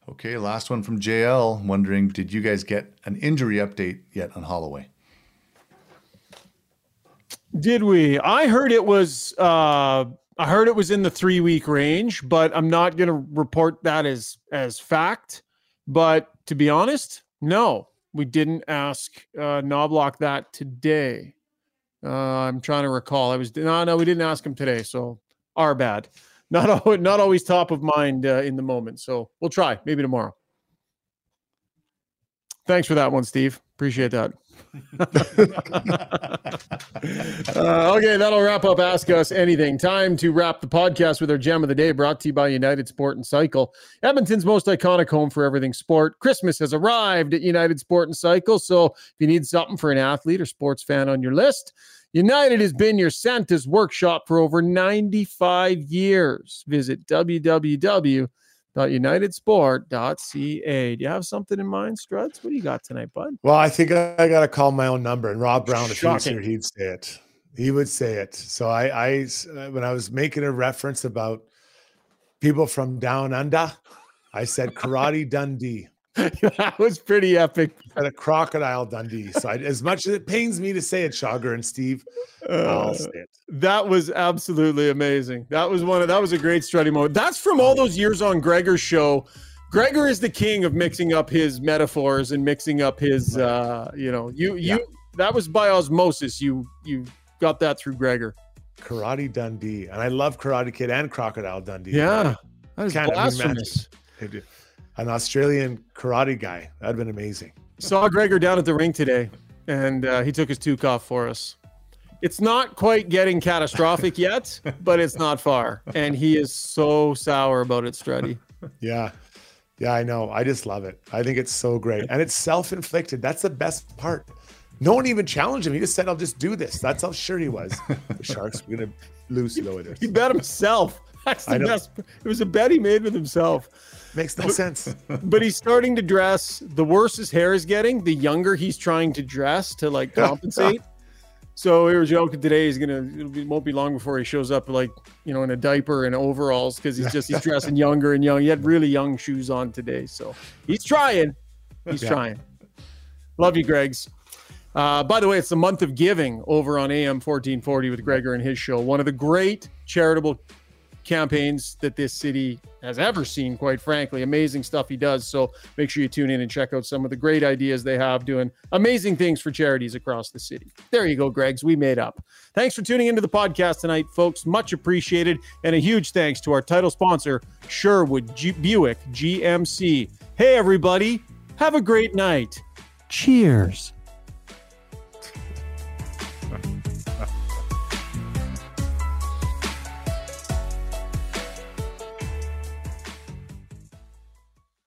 Okay, last one from JL wondering did you guys get an injury update yet on Holloway? Did we? I heard it was uh I heard it was in the 3 week range, but I'm not going to report that as as fact. But to be honest, no. We didn't ask uh Knoblauch that today. Uh I'm trying to recall. I was no no, we didn't ask him today, so our bad. Not not always top of mind uh, in the moment. So we'll try maybe tomorrow. Thanks for that one, Steve. Appreciate that. Uh, okay, that'll wrap up Ask Us Anything. Time to wrap the podcast with our gem of the day, brought to you by United Sport and Cycle, Edmonton's most iconic home for everything sport. Christmas has arrived at United Sport and Cycle, so if you need something for an athlete or sports fan on your list, United has been your Santa's workshop for over 95 years. Visit www.unitedsport.ca. Do you have something in mind, Struds? What do you got tonight, bud? Well, I think I, I got to call my own number, and Rob Brown, if he was Shocking. here, he'd say it. He would say it. So I, uh, when I was making a reference about people from down under, I said Karate Dundee that was pretty epic. at a Crocodile Dundee. So I, as much as it pains me to say it, Shogger and Steve, Uh, I'll say it. That was absolutely amazing. That was one of that was a great strutting moment. That's from all those years on Gregor's show. Gregor is the king of mixing up his metaphors and mixing up his uh, you know, you you that was by osmosis. You you got that through Gregor. Karate Dundee, and I love Karate Kid and Crocodile Dundee. Yeah. That is blasphemous. An Australian karate guy. That'd been amazing. Saw Gregor down at the ring today, and uh, he took his toque off for us. It's not quite getting catastrophic yet, but it's not far. And he is so sour about it, Struddy. Yeah. Yeah, I know. I just love it. I think it's so great. And it's self inflicted. That's the best part. No one even challenged him. He just said, I'll just do this. That's how sure he was. The Sharks were going to lose Oilers. He bet himself. That's the best. It was a bet he made with himself. Makes no sense. But he's starting to dress. The worse his hair is getting, the younger he's trying to dress to like compensate. so we were joking today. He's gonna. It be, won't be long before he shows up like you know in a diaper and overalls because he's just he's dressing younger and young. He had really young shoes on today, so he's trying. He's Yeah. trying. Love you, Greg's. Uh, by the way, it's the month of giving over on AM 1440 with Gregor and his show. One of the great charitable campaigns that this city has ever seen, quite frankly. Amazing stuff he does. So make sure you tune in and check out some of the great ideas they have doing amazing things for charities across the city. There you go, Greg's. We made up. Thanks for tuning into the podcast tonight, folks. Much appreciated. And a huge thanks to our title sponsor, Sherwood G- Buick GMC. Hey, everybody. Have a great night. Cheers.